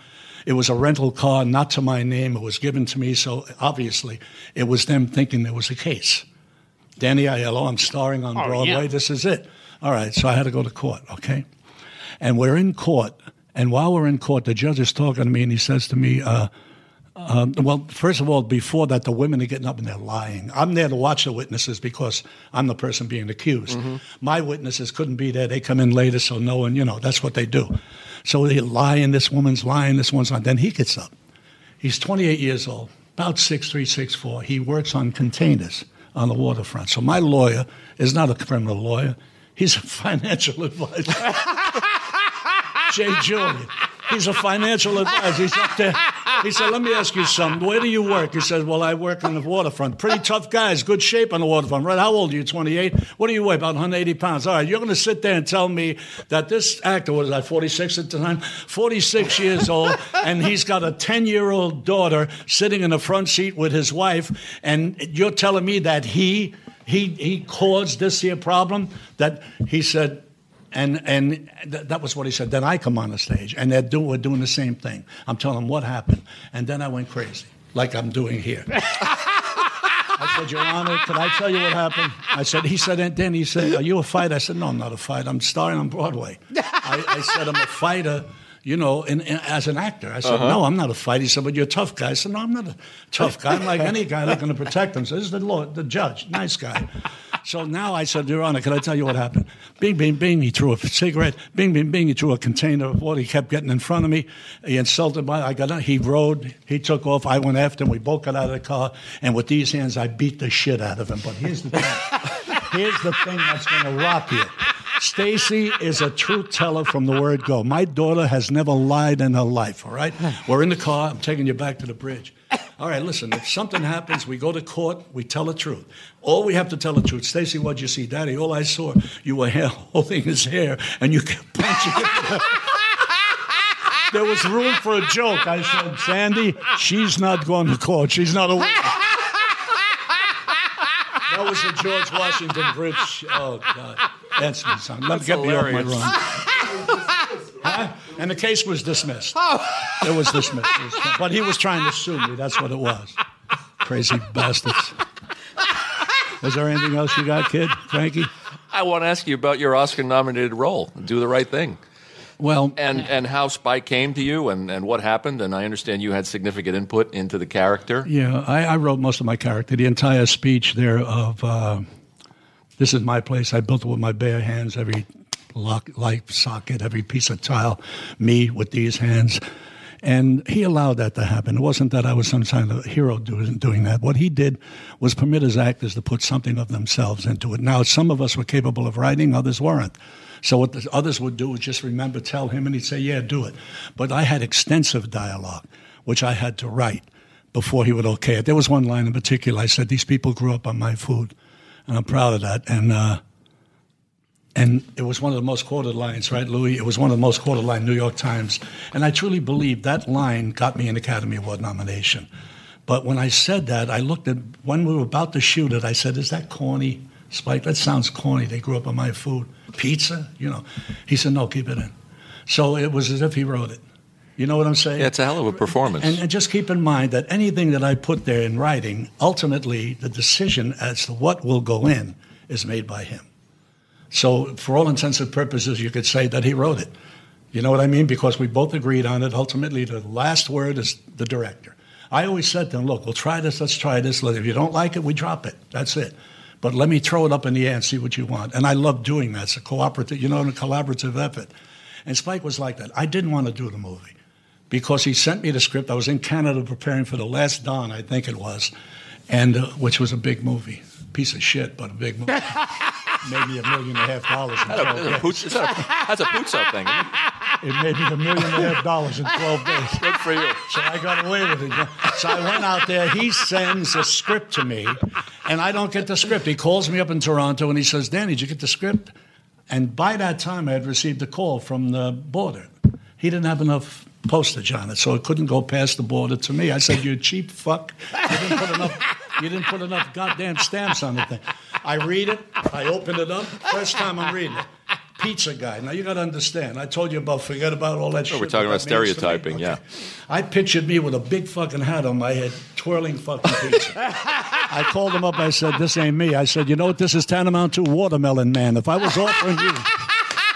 It was a rental car, not to my name. It was given to me, so obviously it was them thinking there was a case. Danny Aiello. I'm starring on Oh, Broadway. yeah. This is it. All right, so I had to go to court, okay? And we're in court. And while we're in court, the judge is talking to me and he says to me, uh, um, well, first of all, before that, the women are getting up and they're lying. I'm there to watch the witnesses because I'm the person being accused. My witnesses couldn't be there. They come in later, so no one, you know, that's what they do. So they lie, lying. This woman's lying. This one's not. Then he gets up. He's 28 years old, about 6'3", 6'4". He works on containers on the waterfront. So my lawyer is not a criminal lawyer. He's a financial advisor. Jay Julian. He's a financial advisor. He's up there. He said, Let me ask you something. Where do you work? He said, Well, I work on the waterfront. Pretty tough guys, good shape on the waterfront. Right? How old are you? 28? What do you weigh? About 180 pounds. All right, you're going to sit there and tell me that this actor, was I, 46 at the time? 46 years old, and he's got a 10 year old daughter sitting in the front seat with his wife, and you're telling me that he. He, he caused this here problem that he said and and th- that was what he said. Then I come on the stage, and they're do, we're doing the same thing. I'm telling them what happened, and then I went crazy, like I'm doing here. I said, Your Honor, could I tell you what happened? I said, he said, and then he said, Are you a fighter? I said, No, I'm not a fighter. I'm starring on Broadway. I, I said, I'm a fighter. You know, in, in, as an actor, I said, uh-huh. "No, I'm not a fighter." He said, "But you're a tough guy." I said, "No, I'm not a tough guy. I'm like any guy looking to protect himself." This is the law, the judge, nice guy. So now I said, Your Honor, can I tell you what happened? Bing, bing, bing. He threw a cigarette. Bing, bing, bing. He threw a container of water. He kept getting in front of me. He insulted me. I got out. He rode. He took off. I went after him. We both got out of the car. And with these hands, I beat the shit out of him. But here's the thing. here's the thing that's going to rock you. Stacy is a truth teller from the word go. My daughter has never lied in her life, all right? We're in the car. I'm taking you back to the bridge. All right, listen, if something happens, we go to court, we tell the truth. All we have to tell the truth. Stacy, what'd you see? Daddy, all I saw, you were hair, holding his hair, and you kept punching him. There was room for a joke. I said, Sandy, she's not going to court. She's not a witness. That was the George Washington Bridge. Oh, God. That's me, son. Let me get me off my run. Huh? And the case was dismissed. It was dismissed. It was- but he was trying to sue me. That's what it was. Crazy bastards. Is there anything else you got, kid? Frankie? I want to ask you about your Oscar-nominated role, "Do the Right Thing," Well, and and how Spike came to you, and, and what happened. And I understand you had significant input into the character. Yeah, I, I wrote most of my character. The entire speech there of uh, "This is my place." I built it with my bare hands. Every lock, light socket, every piece of tile, me with these hands. And he allowed that to happen. It wasn't that I was some kind of hero doing, doing that. What he did was permit his actors to put something of themselves into it. Now, some of us were capable of writing, others weren't. So what the others would do was just remember, tell him, and he'd say, "Yeah, do it." But I had extensive dialogue, which I had to write before he would okay it. There was one line in particular. I said, "These people grew up on my food," and I'm proud of that. And uh, and it was one of the most quoted lines, right, Louis? It was one of the most quoted lines, New York Times. And I truly believe that line got me an Academy Award nomination. But when I said that, I looked at when we were about to shoot it. I said, "Is that corny, Spike? That sounds corny. They grew up on my food, pizza, you know." He said, "No, keep it in." So it was as if he wrote it. You know what I'm saying? Yeah, it's a hell of a performance. And, and just keep in mind that anything that I put there in writing, ultimately, the decision as to what will go in is made by him. So, for all intents and purposes, you could say that he wrote it. You know what I mean? Because we both agreed on it. Ultimately, the last word is the director. I always said to him, look, we'll try this, let's try this. If you don't like it, we drop it. That's it. But let me throw it up in the air and see what you want. And I love doing that. It's a cooperative, you know, a collaborative effort. And Spike was like that. I didn't want to do the movie because he sent me the script. I was in Canada preparing for The Last Don, I think it was, and uh, which was a big movie. Piece of shit, but a big movie. made me a million and a half dollars in 12 That's a days. pooch- is that a- that's a Puzo thing. Isn't it? It made me a million and a half dollars in 12 days. Good for you. So I got away with it. So I went out there. He sends a script to me, and I don't get the script. He calls me up in Toronto and he says, Danny, did you get the script? And by that time, I had received a call from the border. He didn't have enough postage on it, so it couldn't go past the border to me. I said, "You cheap fuck! You didn't put enough. You didn't put enough goddamn stamps on the thing." I read it. I open it up. First time I'm reading it. Pizza guy. Now you got to understand. I told you about forget about all that oh, shit. we're talking about that means to me. stereotyping, yeah. I pictured me with a big fucking hat on my head, twirling fucking pizza. I called him up. I said, "This ain't me." I said, "You know what? This is tantamount to Watermelon Man. If I was offering you."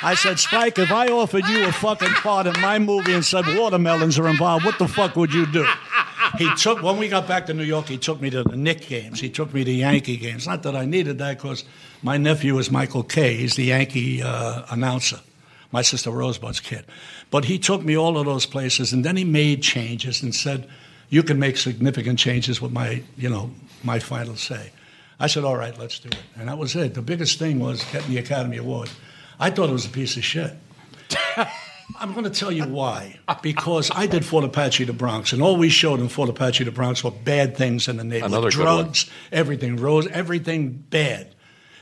I said, Spike, if I offered you a fucking part in my movie and said watermelons are involved, what the fuck would you do? He took, when we got back to New York, he took me to the Knick games. He took me to Yankee games. Not that I needed that because my nephew is Michael Kay. He's the Yankee uh, announcer, my sister Rosebud's kid. But he took me all of those places and then he made changes and said, you can make significant changes with my, you know, my final say. I said, all right, let's do it. And that was it. The biggest thing was getting the Academy Award. I thought it was a piece of shit. I'm going to tell you why. Because I did Fort Apache the Bronx, and all we showed in Fort Apache the Bronx were bad things in the neighborhood Another drugs, everything, rose, everything bad.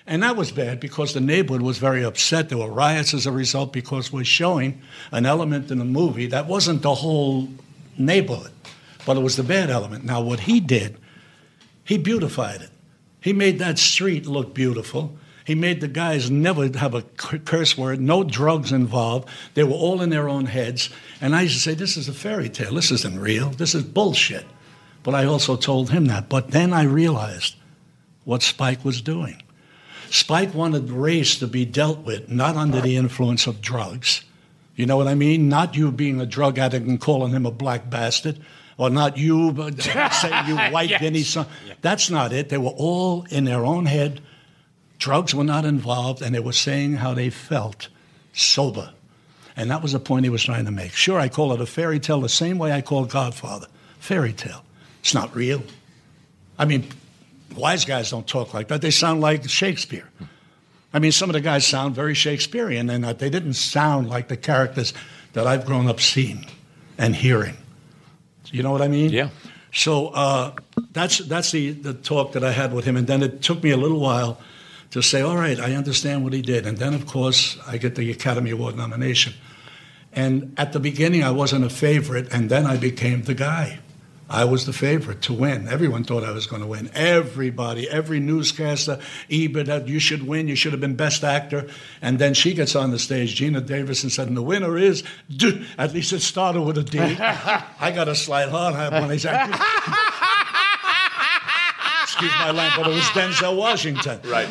And that was bad because the neighborhood was very upset. There were riots as a result because we're showing an element in the movie that wasn't the whole neighborhood, but it was the bad element. Now, what he did, he beautified it. He made that street look beautiful. He made the guys never have a curse word, no drugs involved. They were all in their own heads. And I used to say, This is a fairy tale. This isn't real. This is bullshit. But I also told him that. But then I realized what Spike was doing. Spike wanted race to be dealt with not under the influence of drugs. You know what I mean? Not you being a drug addict and calling him a black bastard, or not you but saying you white Yes. Son. That's not it. They were all in their own head. Drugs were not involved, and they were saying how they felt sober. And that was the point he was trying to make. Sure, I call it a fairy tale the same way I call Godfather. Fairy tale. It's not real. I mean, wise guys don't talk like that. They sound like Shakespeare. I mean, some of the guys sound very Shakespearean, and that they didn't sound like the characters that I've grown up seeing and hearing. You know what I mean? Yeah. So uh, that's that's the, the talk that I had with him, and then it took me a little while to say, all right, I understand what he did, and then of course I get the Academy Award nomination. And at the beginning, I wasn't a favorite, and then I became the guy. I was the favorite to win. Everyone thought I was going to win. Everybody, every newscaster, Ebert, that you should win. You should have been best actor. And then she gets on the stage, Geena Davis, and said, and the winner is, D. at least it started with a D. I got a slight heart when he said, excuse my language, but it was Denzel Washington. Right.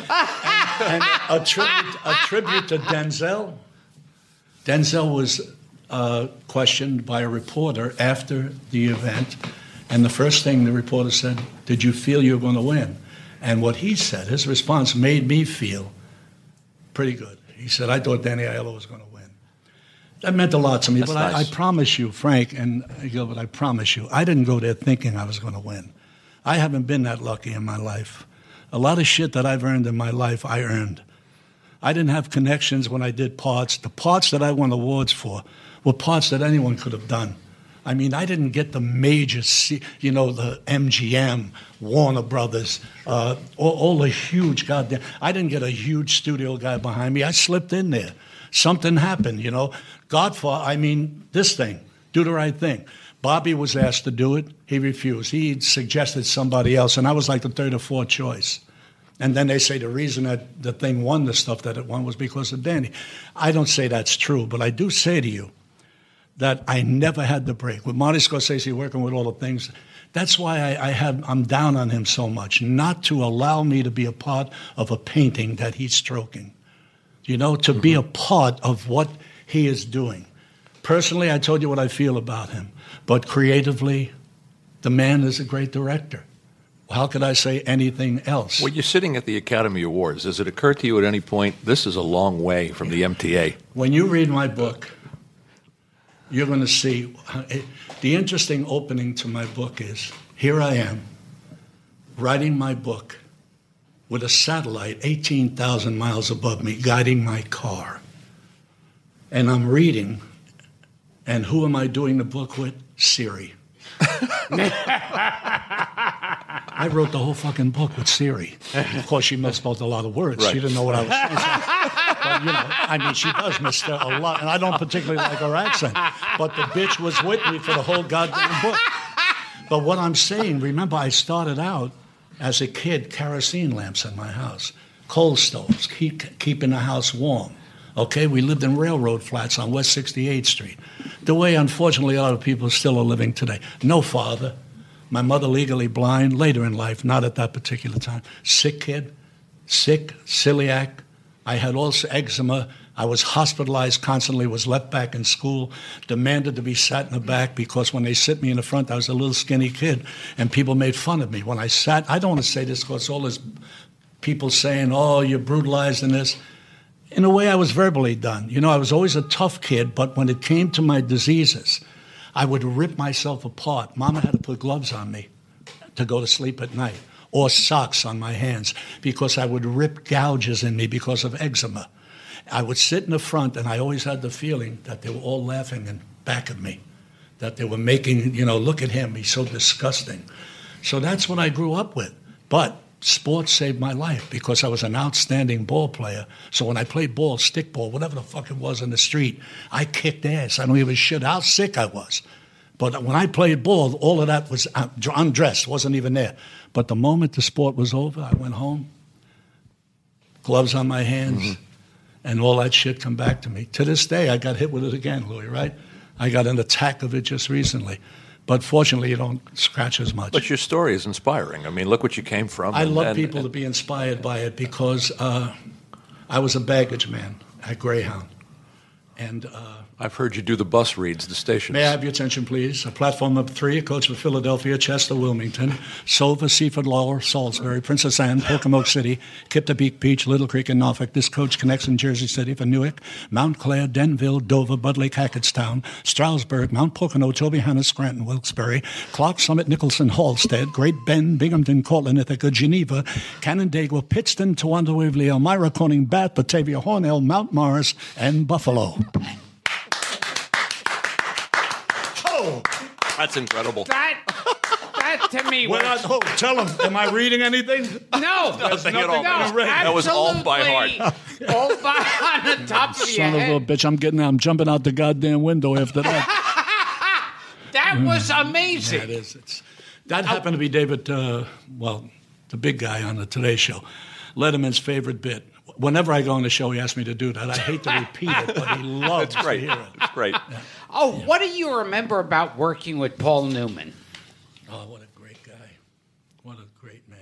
And a tribute, a tribute to Denzel. Denzel was uh, questioned by a reporter after the event, and the first thing the reporter said, "Did you feel you were going to win?" And what he said, his response made me feel pretty good. He said, "I thought Danny Aiello was going to win." That meant a lot to me. That's but I, I promise you, Frank and Gilbert, I promise you, I didn't go there thinking I was going to win. I haven't been that lucky in my life. A lot of shit that I've earned in my life, I earned. I didn't have connections when I did parts. The parts that I won awards for were parts that anyone could have done. I mean, I didn't get the major, you know, the MGM, Warner Brothers, uh, all, all the huge goddamn. I didn't get a huge studio guy behind me. I slipped in there. Something happened, you know. Godfather, I mean, this thing, do the right thing. Bobby was asked to do it. He refused. He suggested somebody else, and I was like the third or fourth choice. And then they say the reason that the thing won the stuff that it won was because of Danny. I don't say that's true, but I do say to you that I never had the break. With Marty Scorsese working with all the things, that's why I, I have I'm down on him so much, not to allow me to be a part of a painting that he's stroking. You know, to be mm-hmm. a part of what he is doing. Personally, I told you what I feel about him, but creatively, the man is a great director. How could I say anything else? Well, you're sitting at the Academy Awards, does it occur to you at any point this is a long way from the MTA? When you read my book, you're going to see the interesting opening to my book is here I am writing my book with a satellite 18,000 miles above me guiding my car. And I'm reading, and who am I doing the book with? Siri. I wrote the whole fucking book with Siri. Of course, she misspelled a lot of words. Right. She didn't know what I was saying. But, you know, I mean, she does misspell a lot, and I don't particularly like her accent. But the bitch was with me for the whole goddamn book. But what I'm saying, remember, I started out as a kid, kerosene lamps in my house, coal stoves, keep, keeping the house warm. Okay, we lived in railroad flats on West 68th Street. The way, unfortunately, a lot of people still are living today. No father, My mother legally blind later in life, not at that particular time. Sick kid, sick, celiac. I had also eczema. I was hospitalized constantly, was left back in school, demanded to be sat in the back because when they sit me in the front, I was a little skinny kid, and people made fun of me. When I sat, I don't want to say this because all this people saying, oh, you're brutalizing this. In a way, I was verbally done. You know, I was always a tough kid, but when it came to my diseases, I would rip myself apart. Mama had to put gloves on me to go to sleep at night or socks on my hands because I would rip gouges in me because of eczema. I would sit in the front, and I always had the feeling that they were all laughing in back of me, that they were making, you know, look at him, he's so disgusting. So that's what I grew up with. But sports saved my life because I was an outstanding ball player. So when I played ball, stick ball, whatever the fuck it was in the street, I kicked ass. I don't give a shit how sick I was. But when I played ball, all of that was undressed, wasn't even there. But the moment the sport was over, I went home, gloves on my hands, mm-hmm. and all that shit come back to me. To this day, I got hit with it again, Louis, right? I got an attack of it just recently. But fortunately, you don't scratch as much. But your story is inspiring. I mean, look what you came from. I and, love and, people and, to be inspired by it because uh, I was a baggage man at Greyhound. And uh, I've heard you do the bus reads, the stations. May I have your attention, please? A platform number three, coach for Philadelphia, Chester, Wilmington, Solva, Seaford, Laurel, Salisbury, Princess Anne, Pocomoke City, Kiptopeke Beach, Little Creek, and Norfolk. This coach connects in Jersey City for Newark, Montclair, Denville, Dover, Lake, Hackettstown, Stroudsburg, Mount Pocono, Tobyhanna, Scranton, Wilkes-Barre, Clark Summit, Nicholson, Hallstead, Great Bend, Binghamton, Cortland, Ithaca, Geneva, Canandaigua, Pittston, Towanda, Waverly, Elmira, Corning, Bath, Batavia, Hornell, Mount Morris, and Buffalo. That's incredible. That that to me was. Well, oh, tell him. Am I reading anything? No, nothing at all. No, that was all by heart. all by on the top of Son your of a head. little bitch! I'm getting. I'm jumping out the goddamn window after that. that was amazing. Yeah, it is. It's, that happened to be David. Uh, well, the big guy on the Today Show, Letterman's favorite bit. Whenever I go on the show, he asks me to do that. I hate to repeat it, but he loves That's great. to hear it. It's great. Yeah. Oh, what do you remember about working with Paul Newman? Oh, what a great guy. What a great man.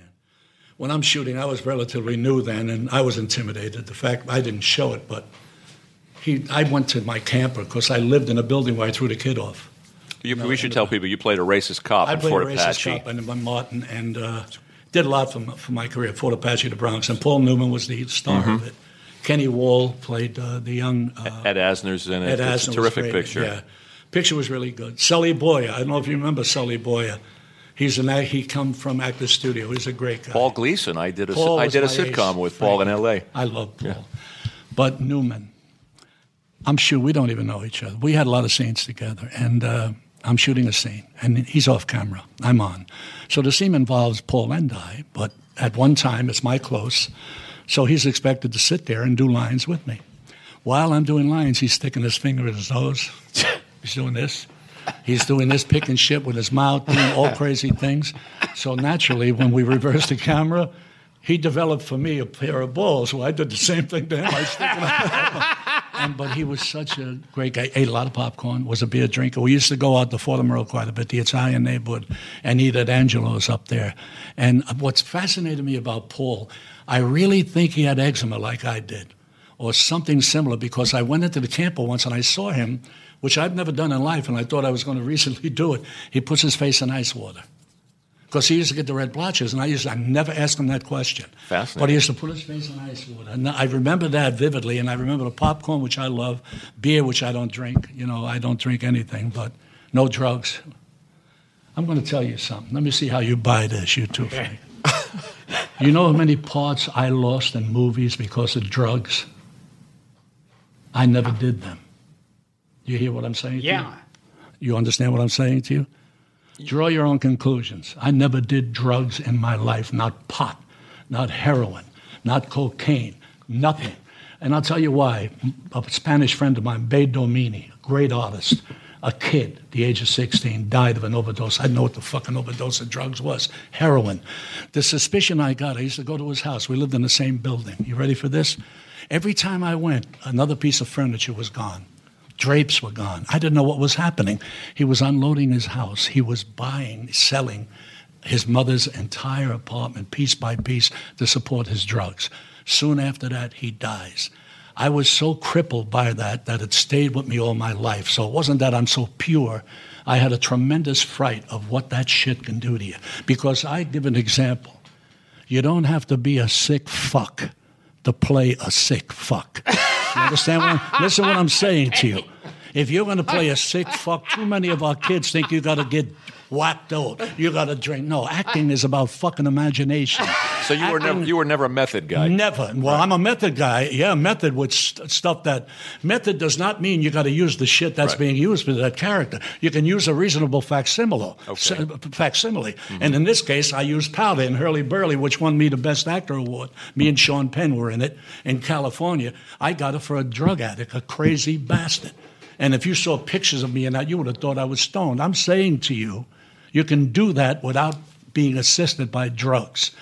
When I'm shooting, I was relatively new then, and I was intimidated. The fact I didn't show it, but he, I went to my camper because I lived in a building where I threw the kid off. You, we should tell people you played a racist cop I in played Fort a racist Apache. cop in in Martin, and uh, did a lot for my, for my career. Fort Apache, the Bronx, and Paul Newman was the star Mm-hmm. of it. Kenny Wahl played uh, the young uh, Ed Asner's in it. Ed it's Asner a terrific picture. Yeah, picture was really good. Sully Boyar, I don't know if you remember Sully Boyar. He's an he come from Actor Studio. He's a great guy. Paul Gleason. I did a Paul I did a sitcom age. with Paul in L.A. I love Paul, but Newman. I'm sure we don't even know each other. We had a lot of scenes together, and uh, I'm shooting a scene, and he's off camera. I'm on, so the scene involves Paul and I. But at one time, it's my close, so he's expected to sit there and do lines with me. While I'm doing lines, he's sticking his finger in his nose. he's doing this. He's doing this, picking shit with his mouth, doing all crazy things. So naturally, when we reversed the camera, he developed for me a pair of balls. Well, I did the same thing to him. And, but he was such a great guy. Ate a lot of popcorn. Was a beer drinker. We used to go out to Fort quite a bit, the Italian neighborhood, and eat at Angelo's up there. And what's fascinated me about Paul, I really think he had eczema like I did, or something similar. Because I went into the camper once and I saw him, which I've never done in life, and I thought I was going to recently do it. He puts his face in ice water because he used to get the red blotches, and I used to, I never asked him that question. Fascinating. But he used to put his face in ice water, and I remember that vividly. And I remember the popcorn, which I love, beer, which I don't drink. You know, I don't drink anything, but no drugs. I'm going to tell you something. Let me see how you buy this, you two. Frank. you know how many parts I lost in movies because of drugs? I never did them. You hear what I'm saying? to you? Yeah. You understand what I'm saying to you? Draw your own conclusions. I never did drugs in my life, not pot, not heroin, not cocaine, nothing. And I'll tell you why. A Spanish friend of mine, Bay Domini, a great artist, a kid, the age of 16, died of an overdose. I didn't know what the fucking overdose of drugs was. Heroin. The suspicion I got, I used to go to his house. We lived in the same building. You ready for this? Every time I went, another piece of furniture was gone. Drapes were gone. I didn't know what was happening. He was unloading his house. He was buying, selling his mother's entire apartment piece by piece to support his drugs. Soon after that, he dies. I was so crippled by that that it stayed with me all my life. So it wasn't that I'm so pure. I had a tremendous fright of what that shit can do to you. Because I give an example. You don't have to be a sick fuck to play a sick fuck. Understand what listen what I'm saying to you. If you're going to play a sick fuck, too many of our kids think you got to get whacked out. You got to drink. No, acting is about fucking imagination. So you were never you were never a method guy. Never. Well, I'm a method guy. Yeah, method with st- stuff that method does not mean you got to use the shit that's Right. being used for that character. You can use a reasonable facsimile. Okay. facsimile. Mm-hmm. And in this case, I used Powder in Hurlyburly, which won me the Best Actor award. Me and Sean Penn were in it in California. I got it for a drug addict, a crazy bastard. And if you saw pictures of me in that, you would have thought I was stoned. I'm saying to you, you can do that without being assisted by drugs.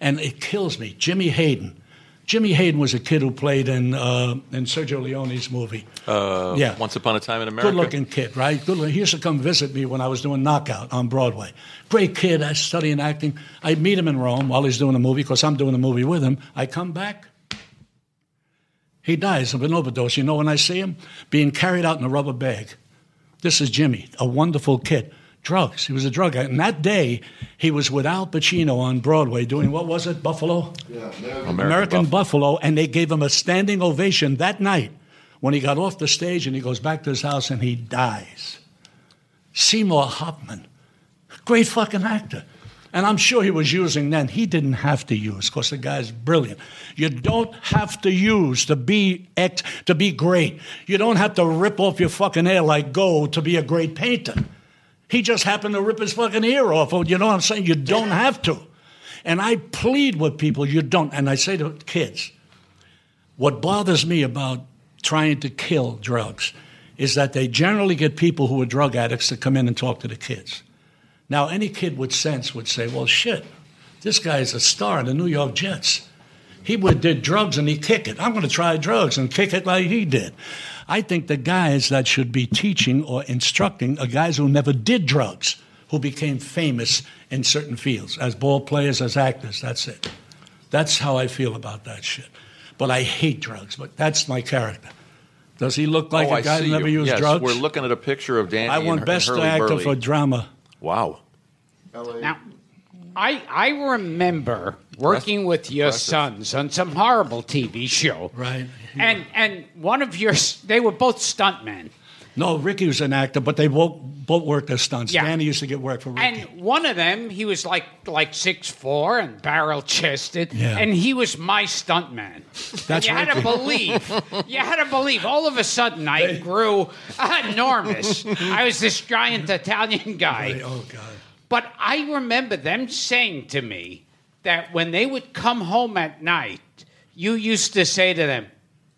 And it kills me. Jimmy Hayden. Jimmy Hayden was a kid who played in, uh, in Sergio Leone's movie. Uh, yeah. Once upon a time in America. Good looking kid, right? Good looking. He used to come visit me when I was doing Knockout on Broadway. Great kid. I studying acting. I meet him in Rome while he's doing the movie because I'm doing the movie with him. I come back. He dies of an overdose. You know when I see him? Being carried out in a rubber bag. This is Jimmy, a wonderful kid. Drugs. He was a drug addict. And that day, he was with Al Pacino on Broadway doing, what was it, Buffalo? Yeah, American. American American Buff- Buffalo, and they gave him a standing ovation that night when he got off the stage and he goes back to his house and he dies. Seymour Hoffman, great fucking actor. And I'm sure he was using then. He didn't have to use because the guy's brilliant. You don't have to use to be ex- to be great. You don't have to rip off your fucking hair like Gogh to be a great painter. He just happened to rip his fucking ear off. Oh, you know what I'm saying? You don't have to. And I plead with people, you don't. And I say to kids, what bothers me about trying to kill drugs is that they generally get people who are drug addicts to come in and talk to the kids. Now, any kid with sense would say, well, shit, this guy's a star in the New York Jets. He would did drugs and he kick it. I'm going to try drugs and kick it like he did. I think the guys that should be teaching or instructing are guys who never did drugs, who became famous in certain fields as ball players, as actors. That's it. That's how I feel about that shit. But I hate drugs. But that's my character. Does he look like oh, a I guy see who never you. used yes, drugs? We're looking at a picture of Danny. I won and Best Hurley Actor Burley. for drama. Wow. Now, I I remember working with your Impressive. sons on some horrible TV show. Right. And and one of your they were both stuntmen. No, Ricky was an actor, but they both, both worked as stunts. Yeah. Danny used to get work for Ricky. And one of them, he was like like six four and barrel chested, Yeah. and he was my stuntman. That's right. you had to believe. You had to believe. All of a sudden, I grew enormous. I was this giant Italian guy. Right, oh, God. But I remember them saying to me that when they would come home at night, you used to say to them,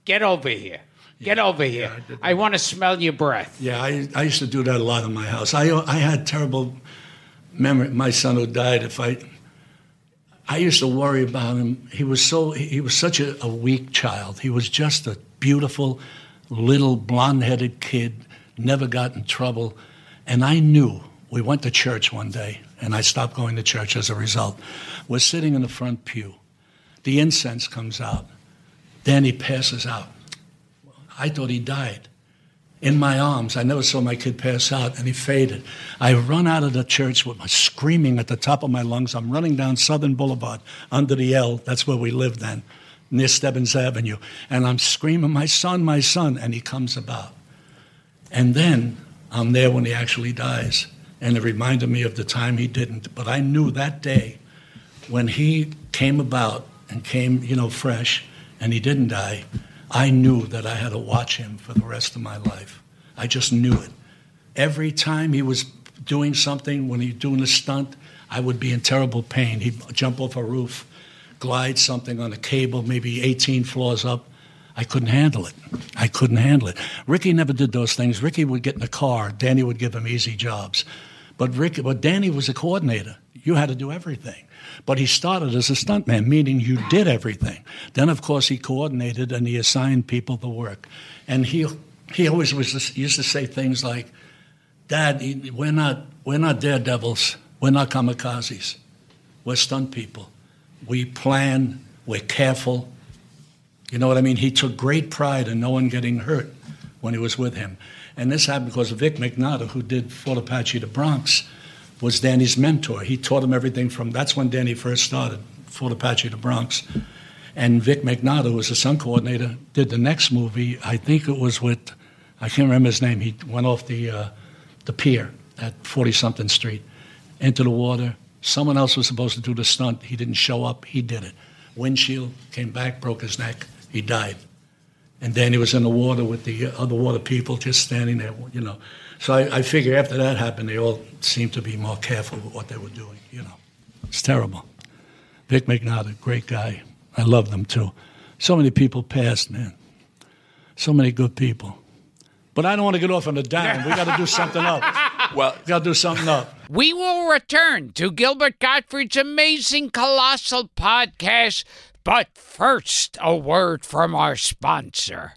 Get over here. Get over here. I I want to smell your breath. Yeah, I, I used to do that a lot in my house. I, I had terrible memory. My son who died, if I, I used to worry about him. He was so, he was such a, a weak child. He was just a beautiful, little blonde-headed kid, never got in trouble. And I knew, we went to church one day, and I stopped going to church as a result. We're sitting in the front pew. The incense comes out. He passes out. I thought he died in my arms. I never saw my kid pass out, and he faded. I run out of the church with my screaming at the top of my lungs. I'm running down Southern Boulevard under the L. That's where we lived then, near Stebbins Avenue. And I'm screaming, My son, my son. And he comes about. And then I'm there when he actually dies. And it reminded me of the time he didn't. But I knew that day when he came about and came, you know, fresh, and he didn't die, I knew that I had to watch him for the rest of my life. I just knew it. Every time he was doing something, when he was doing a stunt, I would be in terrible pain. He'd jump off a roof, glide something on a cable, maybe 18 floors up. I couldn't handle it. I couldn't handle it. Ricky never did those things. Ricky would get in the car. Danny would give him easy jobs. But Ricky, but Danny was a coordinator. You had to do everything. But he started as a stuntman, meaning you did everything. Then, of course, he coordinated and he assigned people the work. And he, he always was used to say things like, "Dad, we're not we're not daredevils. We're not kamikazes. We're stunt people. We plan. We're careful. You know what I mean? He took great pride in no one getting hurt when he was with him. And this happened because Vic Magnotta, who did Fort Apache to Bronx, was Danny's mentor. He taught him everything from that's when Danny first started, Fort Apache to Bronx. And Vic Magnotta, who was the stunt coordinator, did the next movie. I think it was with, I can't remember his name. He went off the, uh, the pier at 40 something Street into the water. Someone else was supposed to do the stunt. He didn't show up. He did it. Windshield came back, broke his neck. He died. And Danny was in the water with the other water people just standing there, you know. So I, I figure after that happened, they all seemed to be more careful with what they were doing, you know. It's terrible. Vic Magnotta, a great guy. I love them too. So many people passed, man. So many good people. But I don't want to get off on a down. We got to do something up. Well, got to do something up. We will return to Gilbert Gottfried's amazing colossal podcast, but first, a word from our sponsor.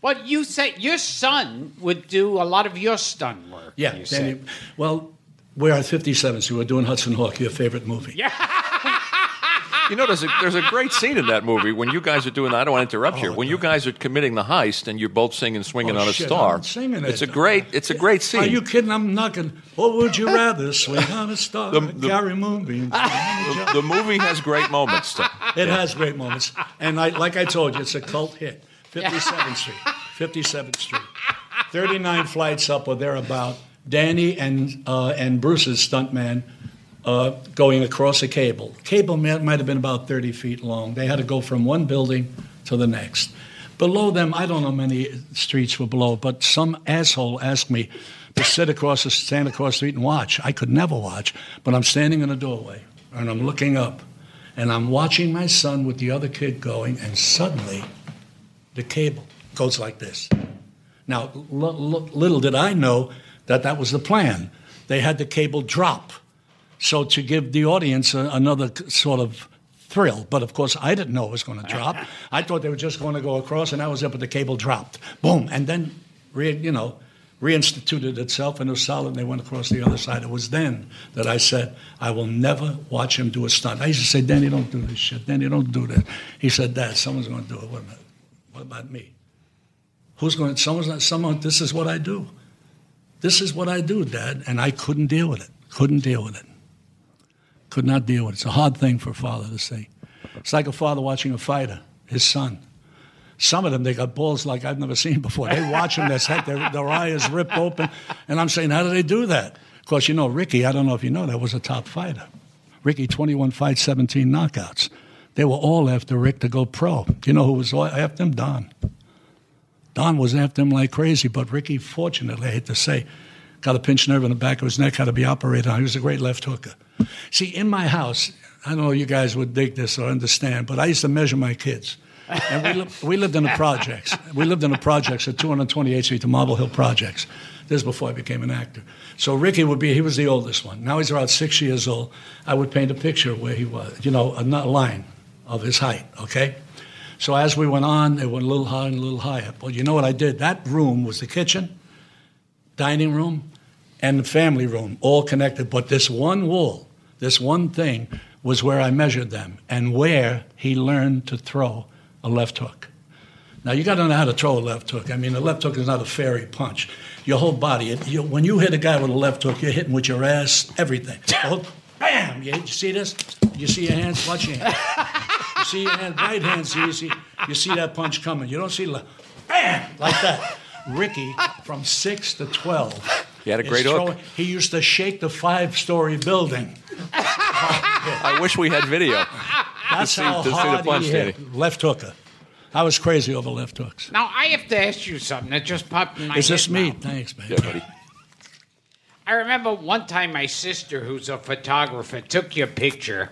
Well, you said your son would do a lot of your stunt work. Yeah, you Danny. Well, we're at 57, so we're doing Hudson Hawk, your favorite movie. Yeah. you know, there's a, there's a great scene in that movie when you guys are doing. I don't want to interrupt you. When you guys are committing the heist and you're both singing "Swinging Oh, on a shit, Star," I'm singing it's it. a great it's a great scene. Are you kidding? I'm knocking. What would you rather, swing on a star, The- the- carry moonbeams? the, the movie has great moments. Too. It has great moments, and I, like I told you, it's a cult hit. 57th Street, 57th Street, 39 flights up or thereabout. Danny and uh, and Bruce's stuntman uh, going across a cable. Cable might have been about 30 feet long. They had to go from one building to the next. Below them, I don't know many streets were below, but some asshole asked me to sit across the stand across the street and watch. I could never watch, but I'm standing in a doorway and I'm looking up and I'm watching my son with the other kid going, and suddenly the cable goes like this. Now, l- l- little did I know that that was the plan. They had the cable drop, so to give the audience a, another sort of thrill. But of course, I didn't know it was going to drop. I thought they were just going to go across, and I was up, But the cable dropped, boom, and then, re, you know, reinstituted itself, and it was solid. And they went across the other side. It was then that I said, I will never watch him do a stunt. I used to say, Danny, don't do this shit. Danny, don't do that. He said, Dad, someone's going to do it. What about, what about me? Who's going? To, someone's not. Someone. This is what I do. This is what I do, Dad, and I couldn't deal with it. Couldn't deal with it. Could not deal with it. It's a hard thing for a father to say. It's like a father watching a fighter, his son. Some of them, they got balls like I've never seen before. They watch them, their, head, their, their eye is ripped open. And I'm saying, how do they do that? Of course, you know, Ricky, I don't know if you know, that was a top fighter. Ricky, 21 fights, 17 knockouts. They were all after Rick to go pro. You know who was after him? Don. Don was after him like crazy, but Ricky, fortunately, I hate to say, got a pinched nerve in the back of his neck, had to be operated on. He was a great left hooker. See, in my house, I don't know you guys would dig this or understand, but I used to measure my kids. And we, li- we lived in the projects. We lived in the projects at 228th Street, the Marble Hill Projects. This is before I became an actor. So Ricky would be, he was the oldest one. Now he's around six years old. I would paint a picture where he was, you know, a line of his height, okay? So as we went on, it went a little higher and a little higher. Well, you know what I did? That room was the kitchen, dining room, and the family room, all connected. But this one wall, this one thing, was where I measured them and where he learned to throw a left hook. Now you got to know how to throw a left hook. I mean, a left hook is not a fairy punch. Your whole body. It, you, when you hit a guy with a left hook, you're hitting with your ass, everything. Oh, bam! You, you see this? You see your hands? Watch your hands. You see your hand, right hand. So you see, you see that punch coming. You don't see left. Bam! Like that. Ricky, from six to twelve. He had a great hook. throwing- He used to shake the five-story building. I wish we had video. That's see- how to see the hard punch, he hit. Left hooker. I was crazy over left hooks. Now, I have to ask you something that just popped in my Is head this me? now. Thanks, man. Yeah, buddy. I remember one time my sister, who's a photographer, took your picture,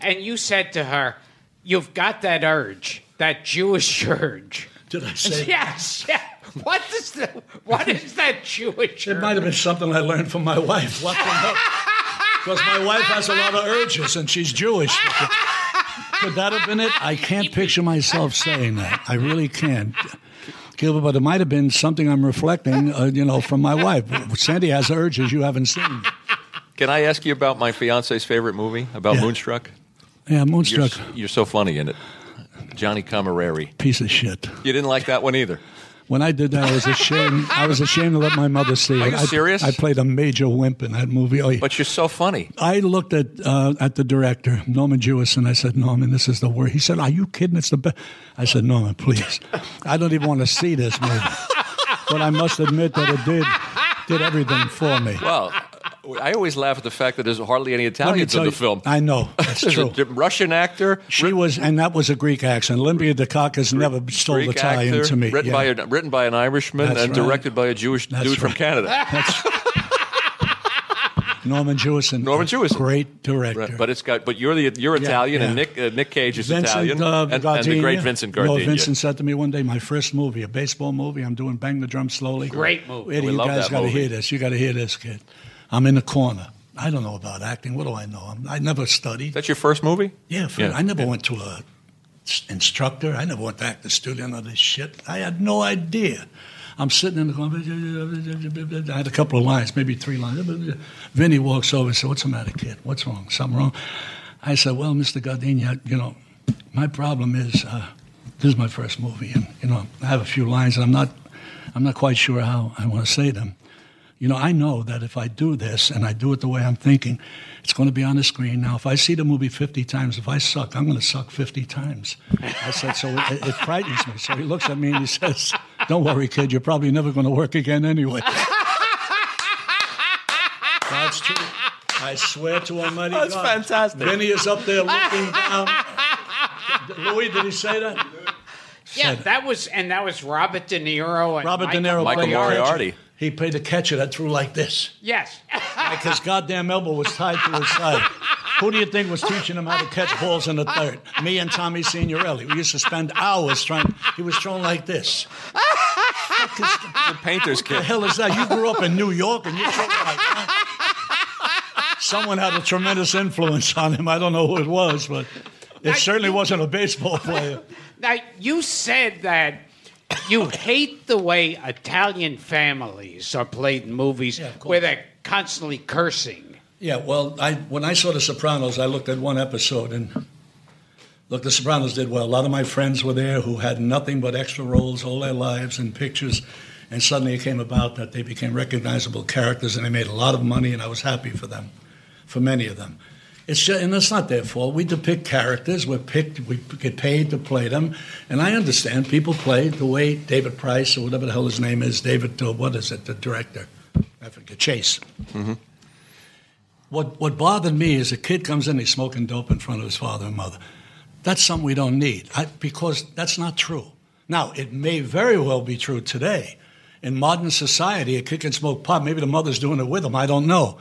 and you said to her, "You've got that urge, that Jewish urge." Did I say? Yes. Yeah. What is the? What is that Jewish It might have been something I learned from my wife. Because my wife has a lot of urges and she's Jewish. Could that have been it? I can't picture myself saying that. I really can't. Gilbert, but it might have been something I'm reflecting, uh, you know, from my wife. Sandy has urges you haven't seen. Can I ask you about my fiance's favorite movie about Yeah. Moonstruck? Yeah, You're, Moonstruck, you're so funny in it. Johnny Camerari. piece of shit. You didn't like that one either. When I did that, I was ashamed. I was ashamed to let my mother see Are it. you I, serious? I played a major wimp in that movie. Oh, yeah. But you're so funny. I looked at uh, at the director, Norman Jewison. I said, Norman, this is the worst. He said, Are you kidding? It's the best. I said, Norman, please. I don't even want to see this movie. But I must admit that it did did everything for me. Well, I always laugh at the fact that there's hardly any Italians in the you- film. I know that's true. a Russian actor. She was, and that was a Greek accent. Olympia Dukakis never stole Greek Italian actor, to me. Written, Yeah. by a, written by an Irishman That's and right. directed by a Jewish That's dude from right. Canada. Norman Jewison. Norman Jewison. great director. Right, But it's got. But you're the you're Italian, and. Nick uh, Nick Cage is Vincent Italian, uh, and, and the great Vincent You know, Vincent said to me one day, my first movie, a baseball movie. I'm doing Bang the Drum Slowly. Great movie. Eddie, We you love guys got to hear this. You got to hear this, kid. I'm in the corner. I don't know about acting. What do I know? I'm, I never studied. That's your first movie? Yeah, for, Yeah, I never yeah. went to a instructor. I never went to acting studio and all this shit. I had no idea. I'm sitting in the corner. I had a couple of lines, maybe three lines. Vinny walks over and says, "What's the matter, kid? What's wrong? Something wrong?" I said, "Well, Mr. Gardenia, you know, my problem is uh, this is my first movie, and you know, I have a few lines, and I'm not, I'm not quite sure how I want to say them." You know, I know that if I do this and I do it the way I'm thinking, it's going to be on the screen. Now, if I see the movie 50 times, if I suck, I'm going to suck 50 times. I said, so it, it frightens me. So he looks at me and he says, Don't worry, kid, you're probably never going to work again anyway. That's true. I swear to Almighty That's God. fantastic. Vinny is up there looking down. Louis, did he say that? Yeah, that was and that was Robert De Niro and Robert De Michael Niro Michael played the catcher. Moriarty. He played the catcher that threw like this. Yes. Like his goddamn elbow was tied to his side. Who do you think was teaching him how to catch balls in the third? Me and Tommy Signorelli. We used to spend hours trying. He was thrown like this. Fuck is- The painter's What the kid. hell is that? You grew up in New York and you're throwing like that? Someone had a tremendous influence on him. I don't know who it was, but it certainly wasn't a baseball player. Now you said that you hate the way Italian families are played in movies Yeah, where they're constantly cursing. Yeah, well, I when I saw The Sopranos, I looked at one episode and look, The Sopranos did well. A lot of my friends were there who had nothing but extra roles all their lives and pictures, and suddenly it came about that they became recognizable characters and they made a lot of money, and I was happy for them, for many of them. It's just, and it's not their fault. We depict characters. We're picked. We get paid to play them, and I understand people play the way David Price or whatever the hell his name is. David, uh, what is it? The director, I forget. Chase. What, what bothered me is a kid comes in, he's smoking dope in front of his father and mother. That's something we don't need I, because that's not true. Now, it may very well be true today. In modern society, a kid can smoke pot. Maybe the mother's doing it with him. I don't know.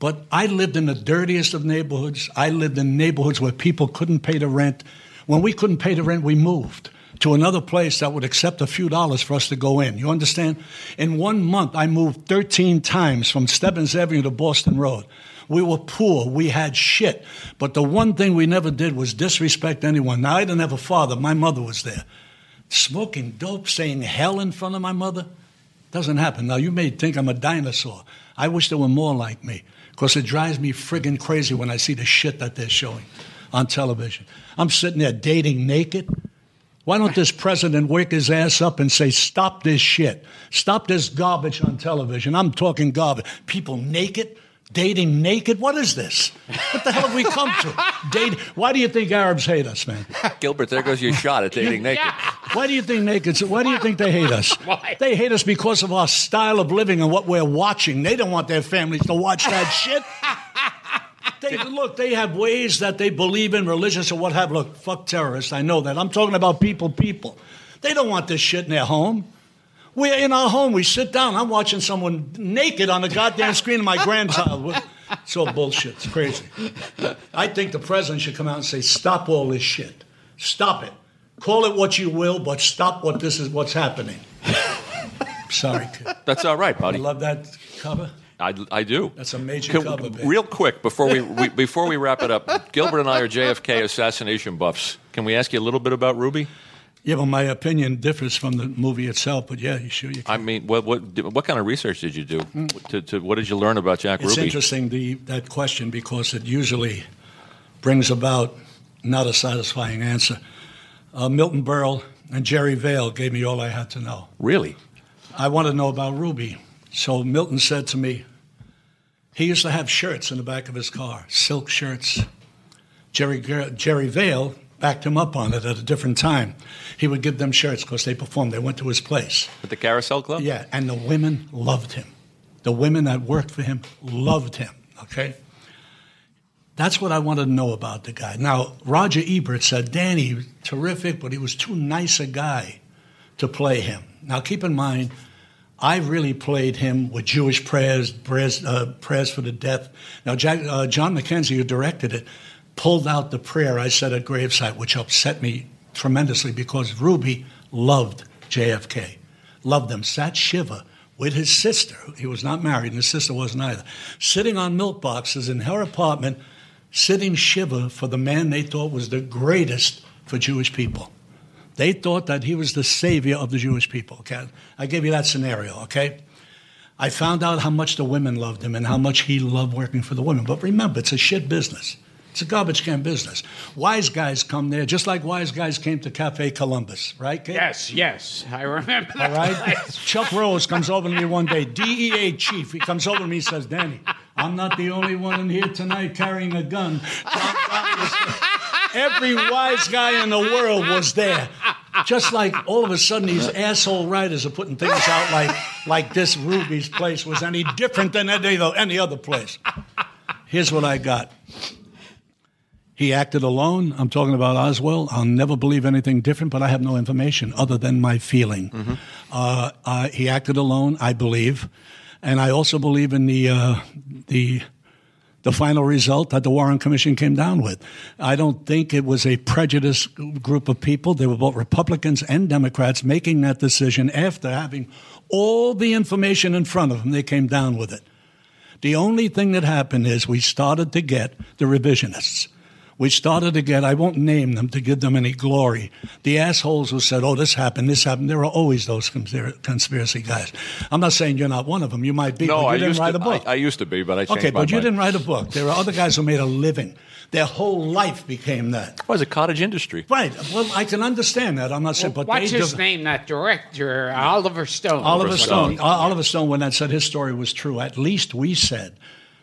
But I lived in the dirtiest of neighborhoods. I lived in neighborhoods where people couldn't pay the rent. When we couldn't pay the rent, we moved to another place that would accept a few dollars for us to go in. You understand? In one month, I moved 13 times from Stebbins Avenue to Boston Road. We were poor. We had shit. But the one thing we never did was disrespect anyone. Now, I didn't have a father. My mother was there. Smoking dope, saying hell in front of my mother, doesn't happen. Now, you may think I'm a dinosaur. I wish there were more like me because it drives me friggin' crazy when I see the shit that they're showing on television. I'm sitting there dating naked. Why don't this president wake his ass up and say, stop this shit? Stop this garbage on television. I'm talking garbage. People naked, dating naked. What is this? What the hell have we come to? Date. Why do you think Arabs hate us, man? Gilbert, there goes your shot at dating naked. Yeah. Why do you think naked? Why do you think they hate us? Why? They hate us because of our style of living and what we're watching. They don't want their families to watch that shit. They, look, they have ways that they believe in, religious or what have. Look, fuck terrorists. I know that. I'm talking about people, people. They don't want this shit in their home. We're in our home. We sit down. I'm watching someone naked on the goddamn screen of my grandchild. It's all bullshit. It's crazy. I think the president should come out and say, "Stop all this shit. Stop it. Call it what you will, but stop what this is. What's happening." Sorry, kid. That's all right, buddy. I love that cover. I, I do. That's a major Can- cover, babe. Real quick before we, we before we wrap it up, Gilbert and I are JFK assassination buffs. Can we ask you a little bit about Ruby? Yeah, well, my opinion differs from the movie itself, but yeah, you sure you can. I mean, what what what kind of research did you do? To, to what did you learn about Jack. It's Ruby? interesting the that question because it usually brings about not a satisfying answer. Uh, Milton Berle and Jerry Vale gave me all I had to know. Really? I wanted to know about Ruby, so Milton said to me, he used to have shirts in the back of his car, silk shirts. Jerry Jerry Vale backed him up on it at a different time. He would give them shirts because they performed. They went to his place. At the Carousel Club? Yeah, and the women loved him. The women that worked for him loved him. Okay? That's what I wanted to know about the guy. Now, Roger Ebert said, Danny, terrific, but he was too nice a guy to play him. Now, keep in mind, I really played him with Jewish prayers, prayers, uh, prayers for the death. Now, Jack, uh, John Mackenzie, who directed it, pulled out the prayer I said at gravesite, which upset me tremendously because Ruby loved JFK, loved him, sat Shiva with his sister. He was not married, and his sister wasn't either. Sitting on milk boxes in her apartment, sitting Shiva for the man they thought was the greatest for Jewish people. They thought that he was the savior of the Jewish people. Okay, I gave you that scenario. Okay, I found out how much the women loved him and how much he loved working for the women. But remember, it's a shit business. It's a garbage can business. Wise guys come there, just like wise guys came to Cafe Columbus, right? Kid? Yes, yes, I remember All right. place. Chuck Rose comes over to me one day, DEA chief. He comes over to me and says, Danny, I'm not the only one in here tonight carrying a gun. John Gotti was there. Every wise guy in the world was there. Just like all of a sudden these asshole writers are putting things out like, like this Ruby's place was any different than any, any other place. Here's what I got. He acted alone. I'm talking about Oswald. I'll never believe anything different, but I have no information other than my feeling. Uh, uh, he acted alone, I believe, and I also believe in the uh, the the final result that the Warren Commission came down with. I don't think it was a prejudiced group of people. They were both Republicans and Democrats making that decision after having all the information in front of them. They came down with it. The only thing that happened is we started to get the revisionists. We started to get, I won't name them to give them any glory, the assholes who said, oh, this happened, this happened. There are always those conspiracy guys. I'm not saying you're not one of them. You might be, No, but you I didn't used write to. a book. I, I used to be, but I changed okay, my but you didn't write a book. There are other guys who made a living. Their whole life became that. It was a cottage industry. Right. Well, I can understand that. I'm not saying, but What's they his dev- name? That director, Oliver Stone. Oliver Stone. Stone. O- Oliver Stone, when that said his story was true, at least we said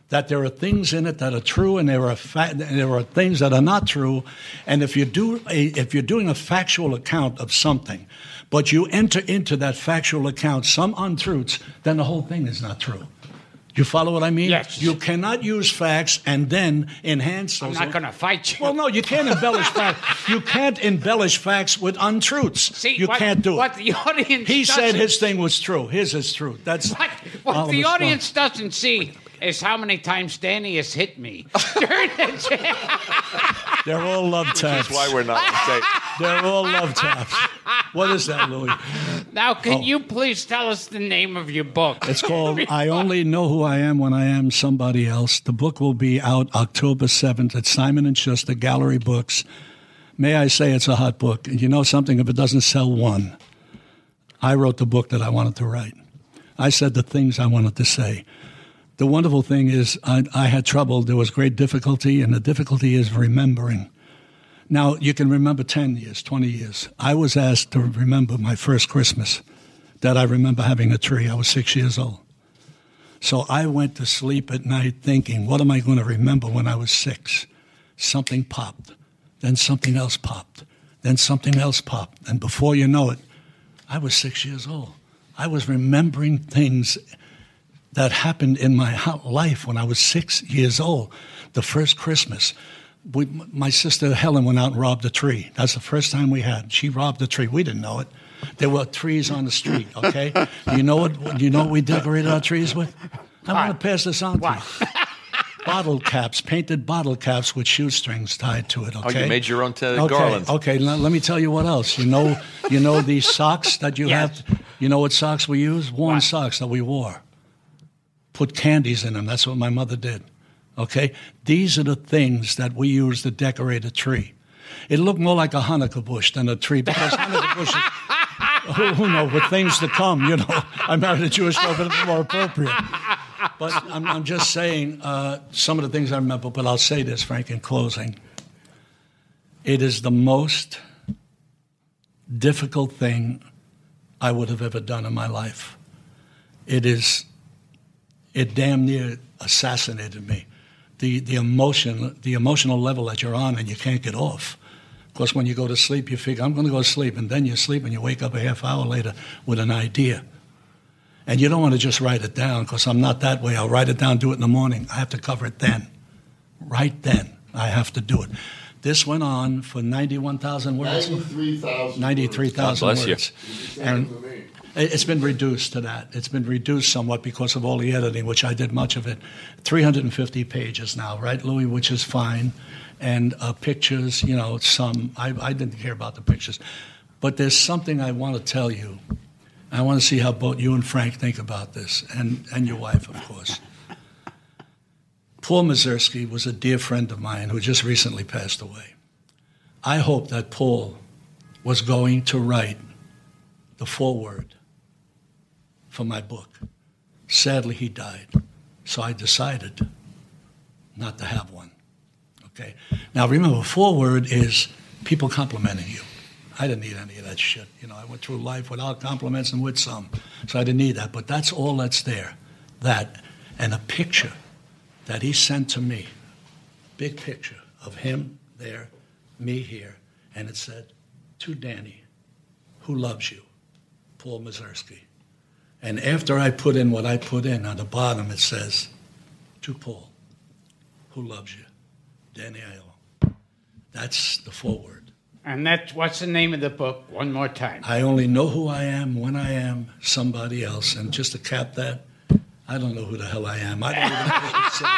that there are things in it that are true, and there are fa- there are things that are not true. And if you do a, if you're doing a factual account of something, but you enter into that factual account some untruths, then the whole thing is not true. You follow what I mean? Yes. You cannot use facts and then enhance I'm not going to fight you. Well, no, you can't embellish facts. You can't embellish facts with untruths. See, you what, can't do what it. the audience He said his thing was true. His is true. That's What, what the audience doesn't see is how many times Danny has hit me during the. They're all love taps. That's why we're not. Okay. They're all love taps. What is that, Louis? Now, can Oh. you please tell us the name of your book? It's called I Only Know Who I Am When I Am Somebody Else. The book will be out October 7th at Simon & Schuster Gallery Books. May I say it's a hot book. And you know something? If it doesn't sell one, I wrote the book that I wanted to write. I said the things I wanted to say. The wonderful thing is, I, I had trouble. There was great difficulty, and the difficulty is remembering. Now, you can remember 10 years, 20 years. I was asked to remember my first Christmas that I remember having a tree. I was six years old. So I went to sleep at night thinking, what am I going to remember when I was six? Something popped. Then something else popped. Then something else popped. And before you know it, I was six years old. I was remembering things that happened in my life when I was six years old. The first Christmas, we, my sister Helen went out and robbed a tree. That's the first time we had. She robbed a tree. We didn't know it. There were trees on the street. Okay, you know what? You know what we decorated our trees with? I want to pass this on to you. Bottle caps, painted bottle caps with shoestrings tied to it. Oh, Okay. you made your own t- okay. garland. Okay, let, let me tell you what else. You know, you know these socks that you Yes. have. You know what socks we use? Worn socks that we wore. Put candies in them. That's what my mother did. Okay, these are the things that we use to decorate a tree. It looked more like a Hanukkah bush than a tree because Hanukkah bushes, who, knows, with things to come, you know. I married a Jewish but it's more appropriate. But I'm, I'm just saying uh, some of the things I remember, but I'll say this, Frank, in closing. It is the most difficult thing I would have ever done in my life. It is, it damn near assassinated me. The, the emotion, the emotional level that you're on and you can't get off. Because when you go to sleep, you figure, I'm going to go to sleep, and then you sleep and you wake up a half hour later with an idea. And you don't want to just write it down because I'm not that way. I'll write it down, do it in the morning. I have to cover it then. Right then, I have to do it. This went on for 91,000 words. 93,000. 93,000 God bless you. words. And it- it's been reduced to that. It's been reduced somewhat because of all the editing, which I did much of it. 350 pages now, right, Louis, which is fine. And uh, pictures, you know, some. I, I didn't care about the pictures. But there's something I want to tell you. I want to see how both you and Frank think about this, and, and your wife, of course. Paul Mazursky was a dear friend of mine who just recently passed away. I hope that Paul was going to write the foreword for my book. Sadly, he died, so I decided not to have one. Okay. Now, remember, foreword is people complimenting you. I didn't need any of that shit. You know, I went through life without compliments and with some, so I didn't need that. But that's all that's there. That and a picture that he sent to me, big picture of him there, me here, and it said, "To Danny, who loves you, Paul Mazursky." And after I put in what I put in, on the bottom it says, "To Paul, who loves you, Danny Aiello." That's the foreword. And that's what's the name of the book? One more time. I only know who I am when I am somebody else. And just to cap that, I don't know who the hell I am. I don't even know who to say.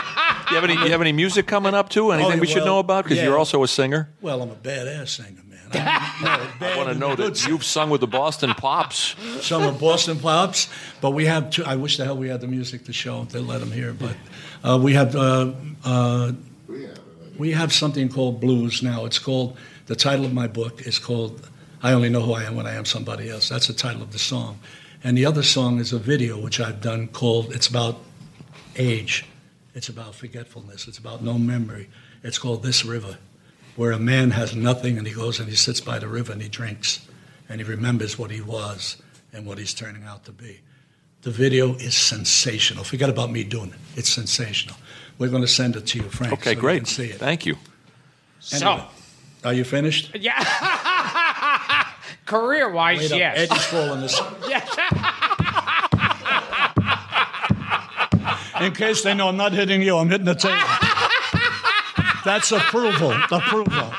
You have any? You have any music coming up too? Anything Oh, we should well, know about? Because yeah. you're also a singer. Well, I'm a badass singer, man. I'm, no, I want to know that you've sung with the Boston Pops. some of Boston Pops, but we have two. I wish the hell we had the music to show to let them hear, but uh, we have uh, uh, We have it. we have something called blues now. It's called the title of my book is called "I Only Know Who I Am When I Am Somebody Else." That's the title of the song, and the other song is a video which I've done called "It's About Age." It's about forgetfulness. It's about no memory. It's called "This River," where a man has nothing and he goes and he sits by the river and he drinks, and he remembers what he was and what he's turning out to be. The video is sensational. Forget about me doing it. It's sensational. We're going to send it to you, Frank. Okay, so You great. can see it. Thank you. So, Are you finished? yeah. Career wise, Wait up. yes. Eddie's falling asleep. yes. In case they know I'm not hitting you, I'm hitting the table. That's approval. Approval.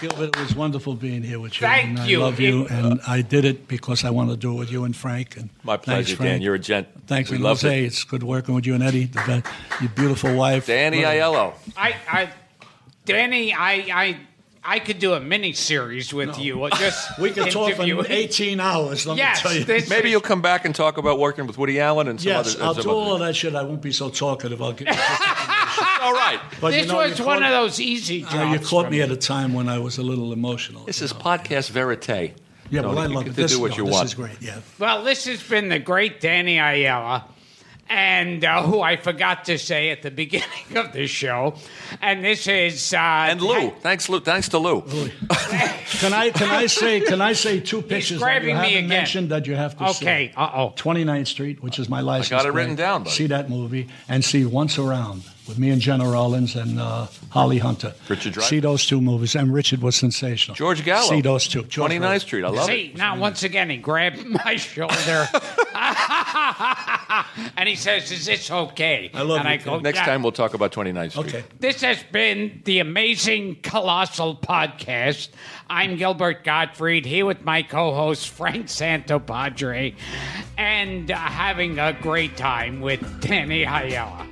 Gilbert, it was wonderful being here with you. Thank and I you. love you, and I did it because I want to do it with you and Frank. And My thanks, pleasure, Frank. Dan. You're a gent. Thanks, We and loved Jose. it. It's good working with you and Eddie, the, be- your beautiful wife. Danny Aiello. I, I, Danny, I, I, I could do a mini series with you. or Just We could talk for 18 hours. Let Yes, me tell you. this Maybe you'll come back and talk about working with Woody Allen and some yes, other. I'll some do all other- of that shit. I won't be so talkative. I'll get. All right. But This you know, was you one of those easy jobs. Uh, you caught for me at a time when I was a little emotional. This is know. podcast verite. Yeah, No, well, I you love it. to This, do what no, you this want. is great. Yeah. Well, this has been the great Danny Aiello, and uh, who I forgot to say at the beginning of the show. And this is uh, And Lou. Thanks, Lou. Thanks to Lou. Can I can I say can I say two pictures that grabbing you me haven't again. mentioned that you have to see? Okay. Uh oh. 29th Street, which is my license. got it plate. written down, buddy. See that movie and see Once Around with me and Gena Rowlands and uh, Holly Hunter. Richard Dreyfuss. See those two movies, and Richard was sensational. George Gallo. See those two. George 29th Gallo. Street. I love See, it. now once again, he grabbed my shoulder, and he says, "Is this okay?" I love and you, I go. Next "Yeah." time we'll talk about 29th Street. Okay. This has been the amazing colossal podcast. I'm Gilbert Gottfried here with my co-host Frank Santopadre, and uh, having a great time with Danny Aiello.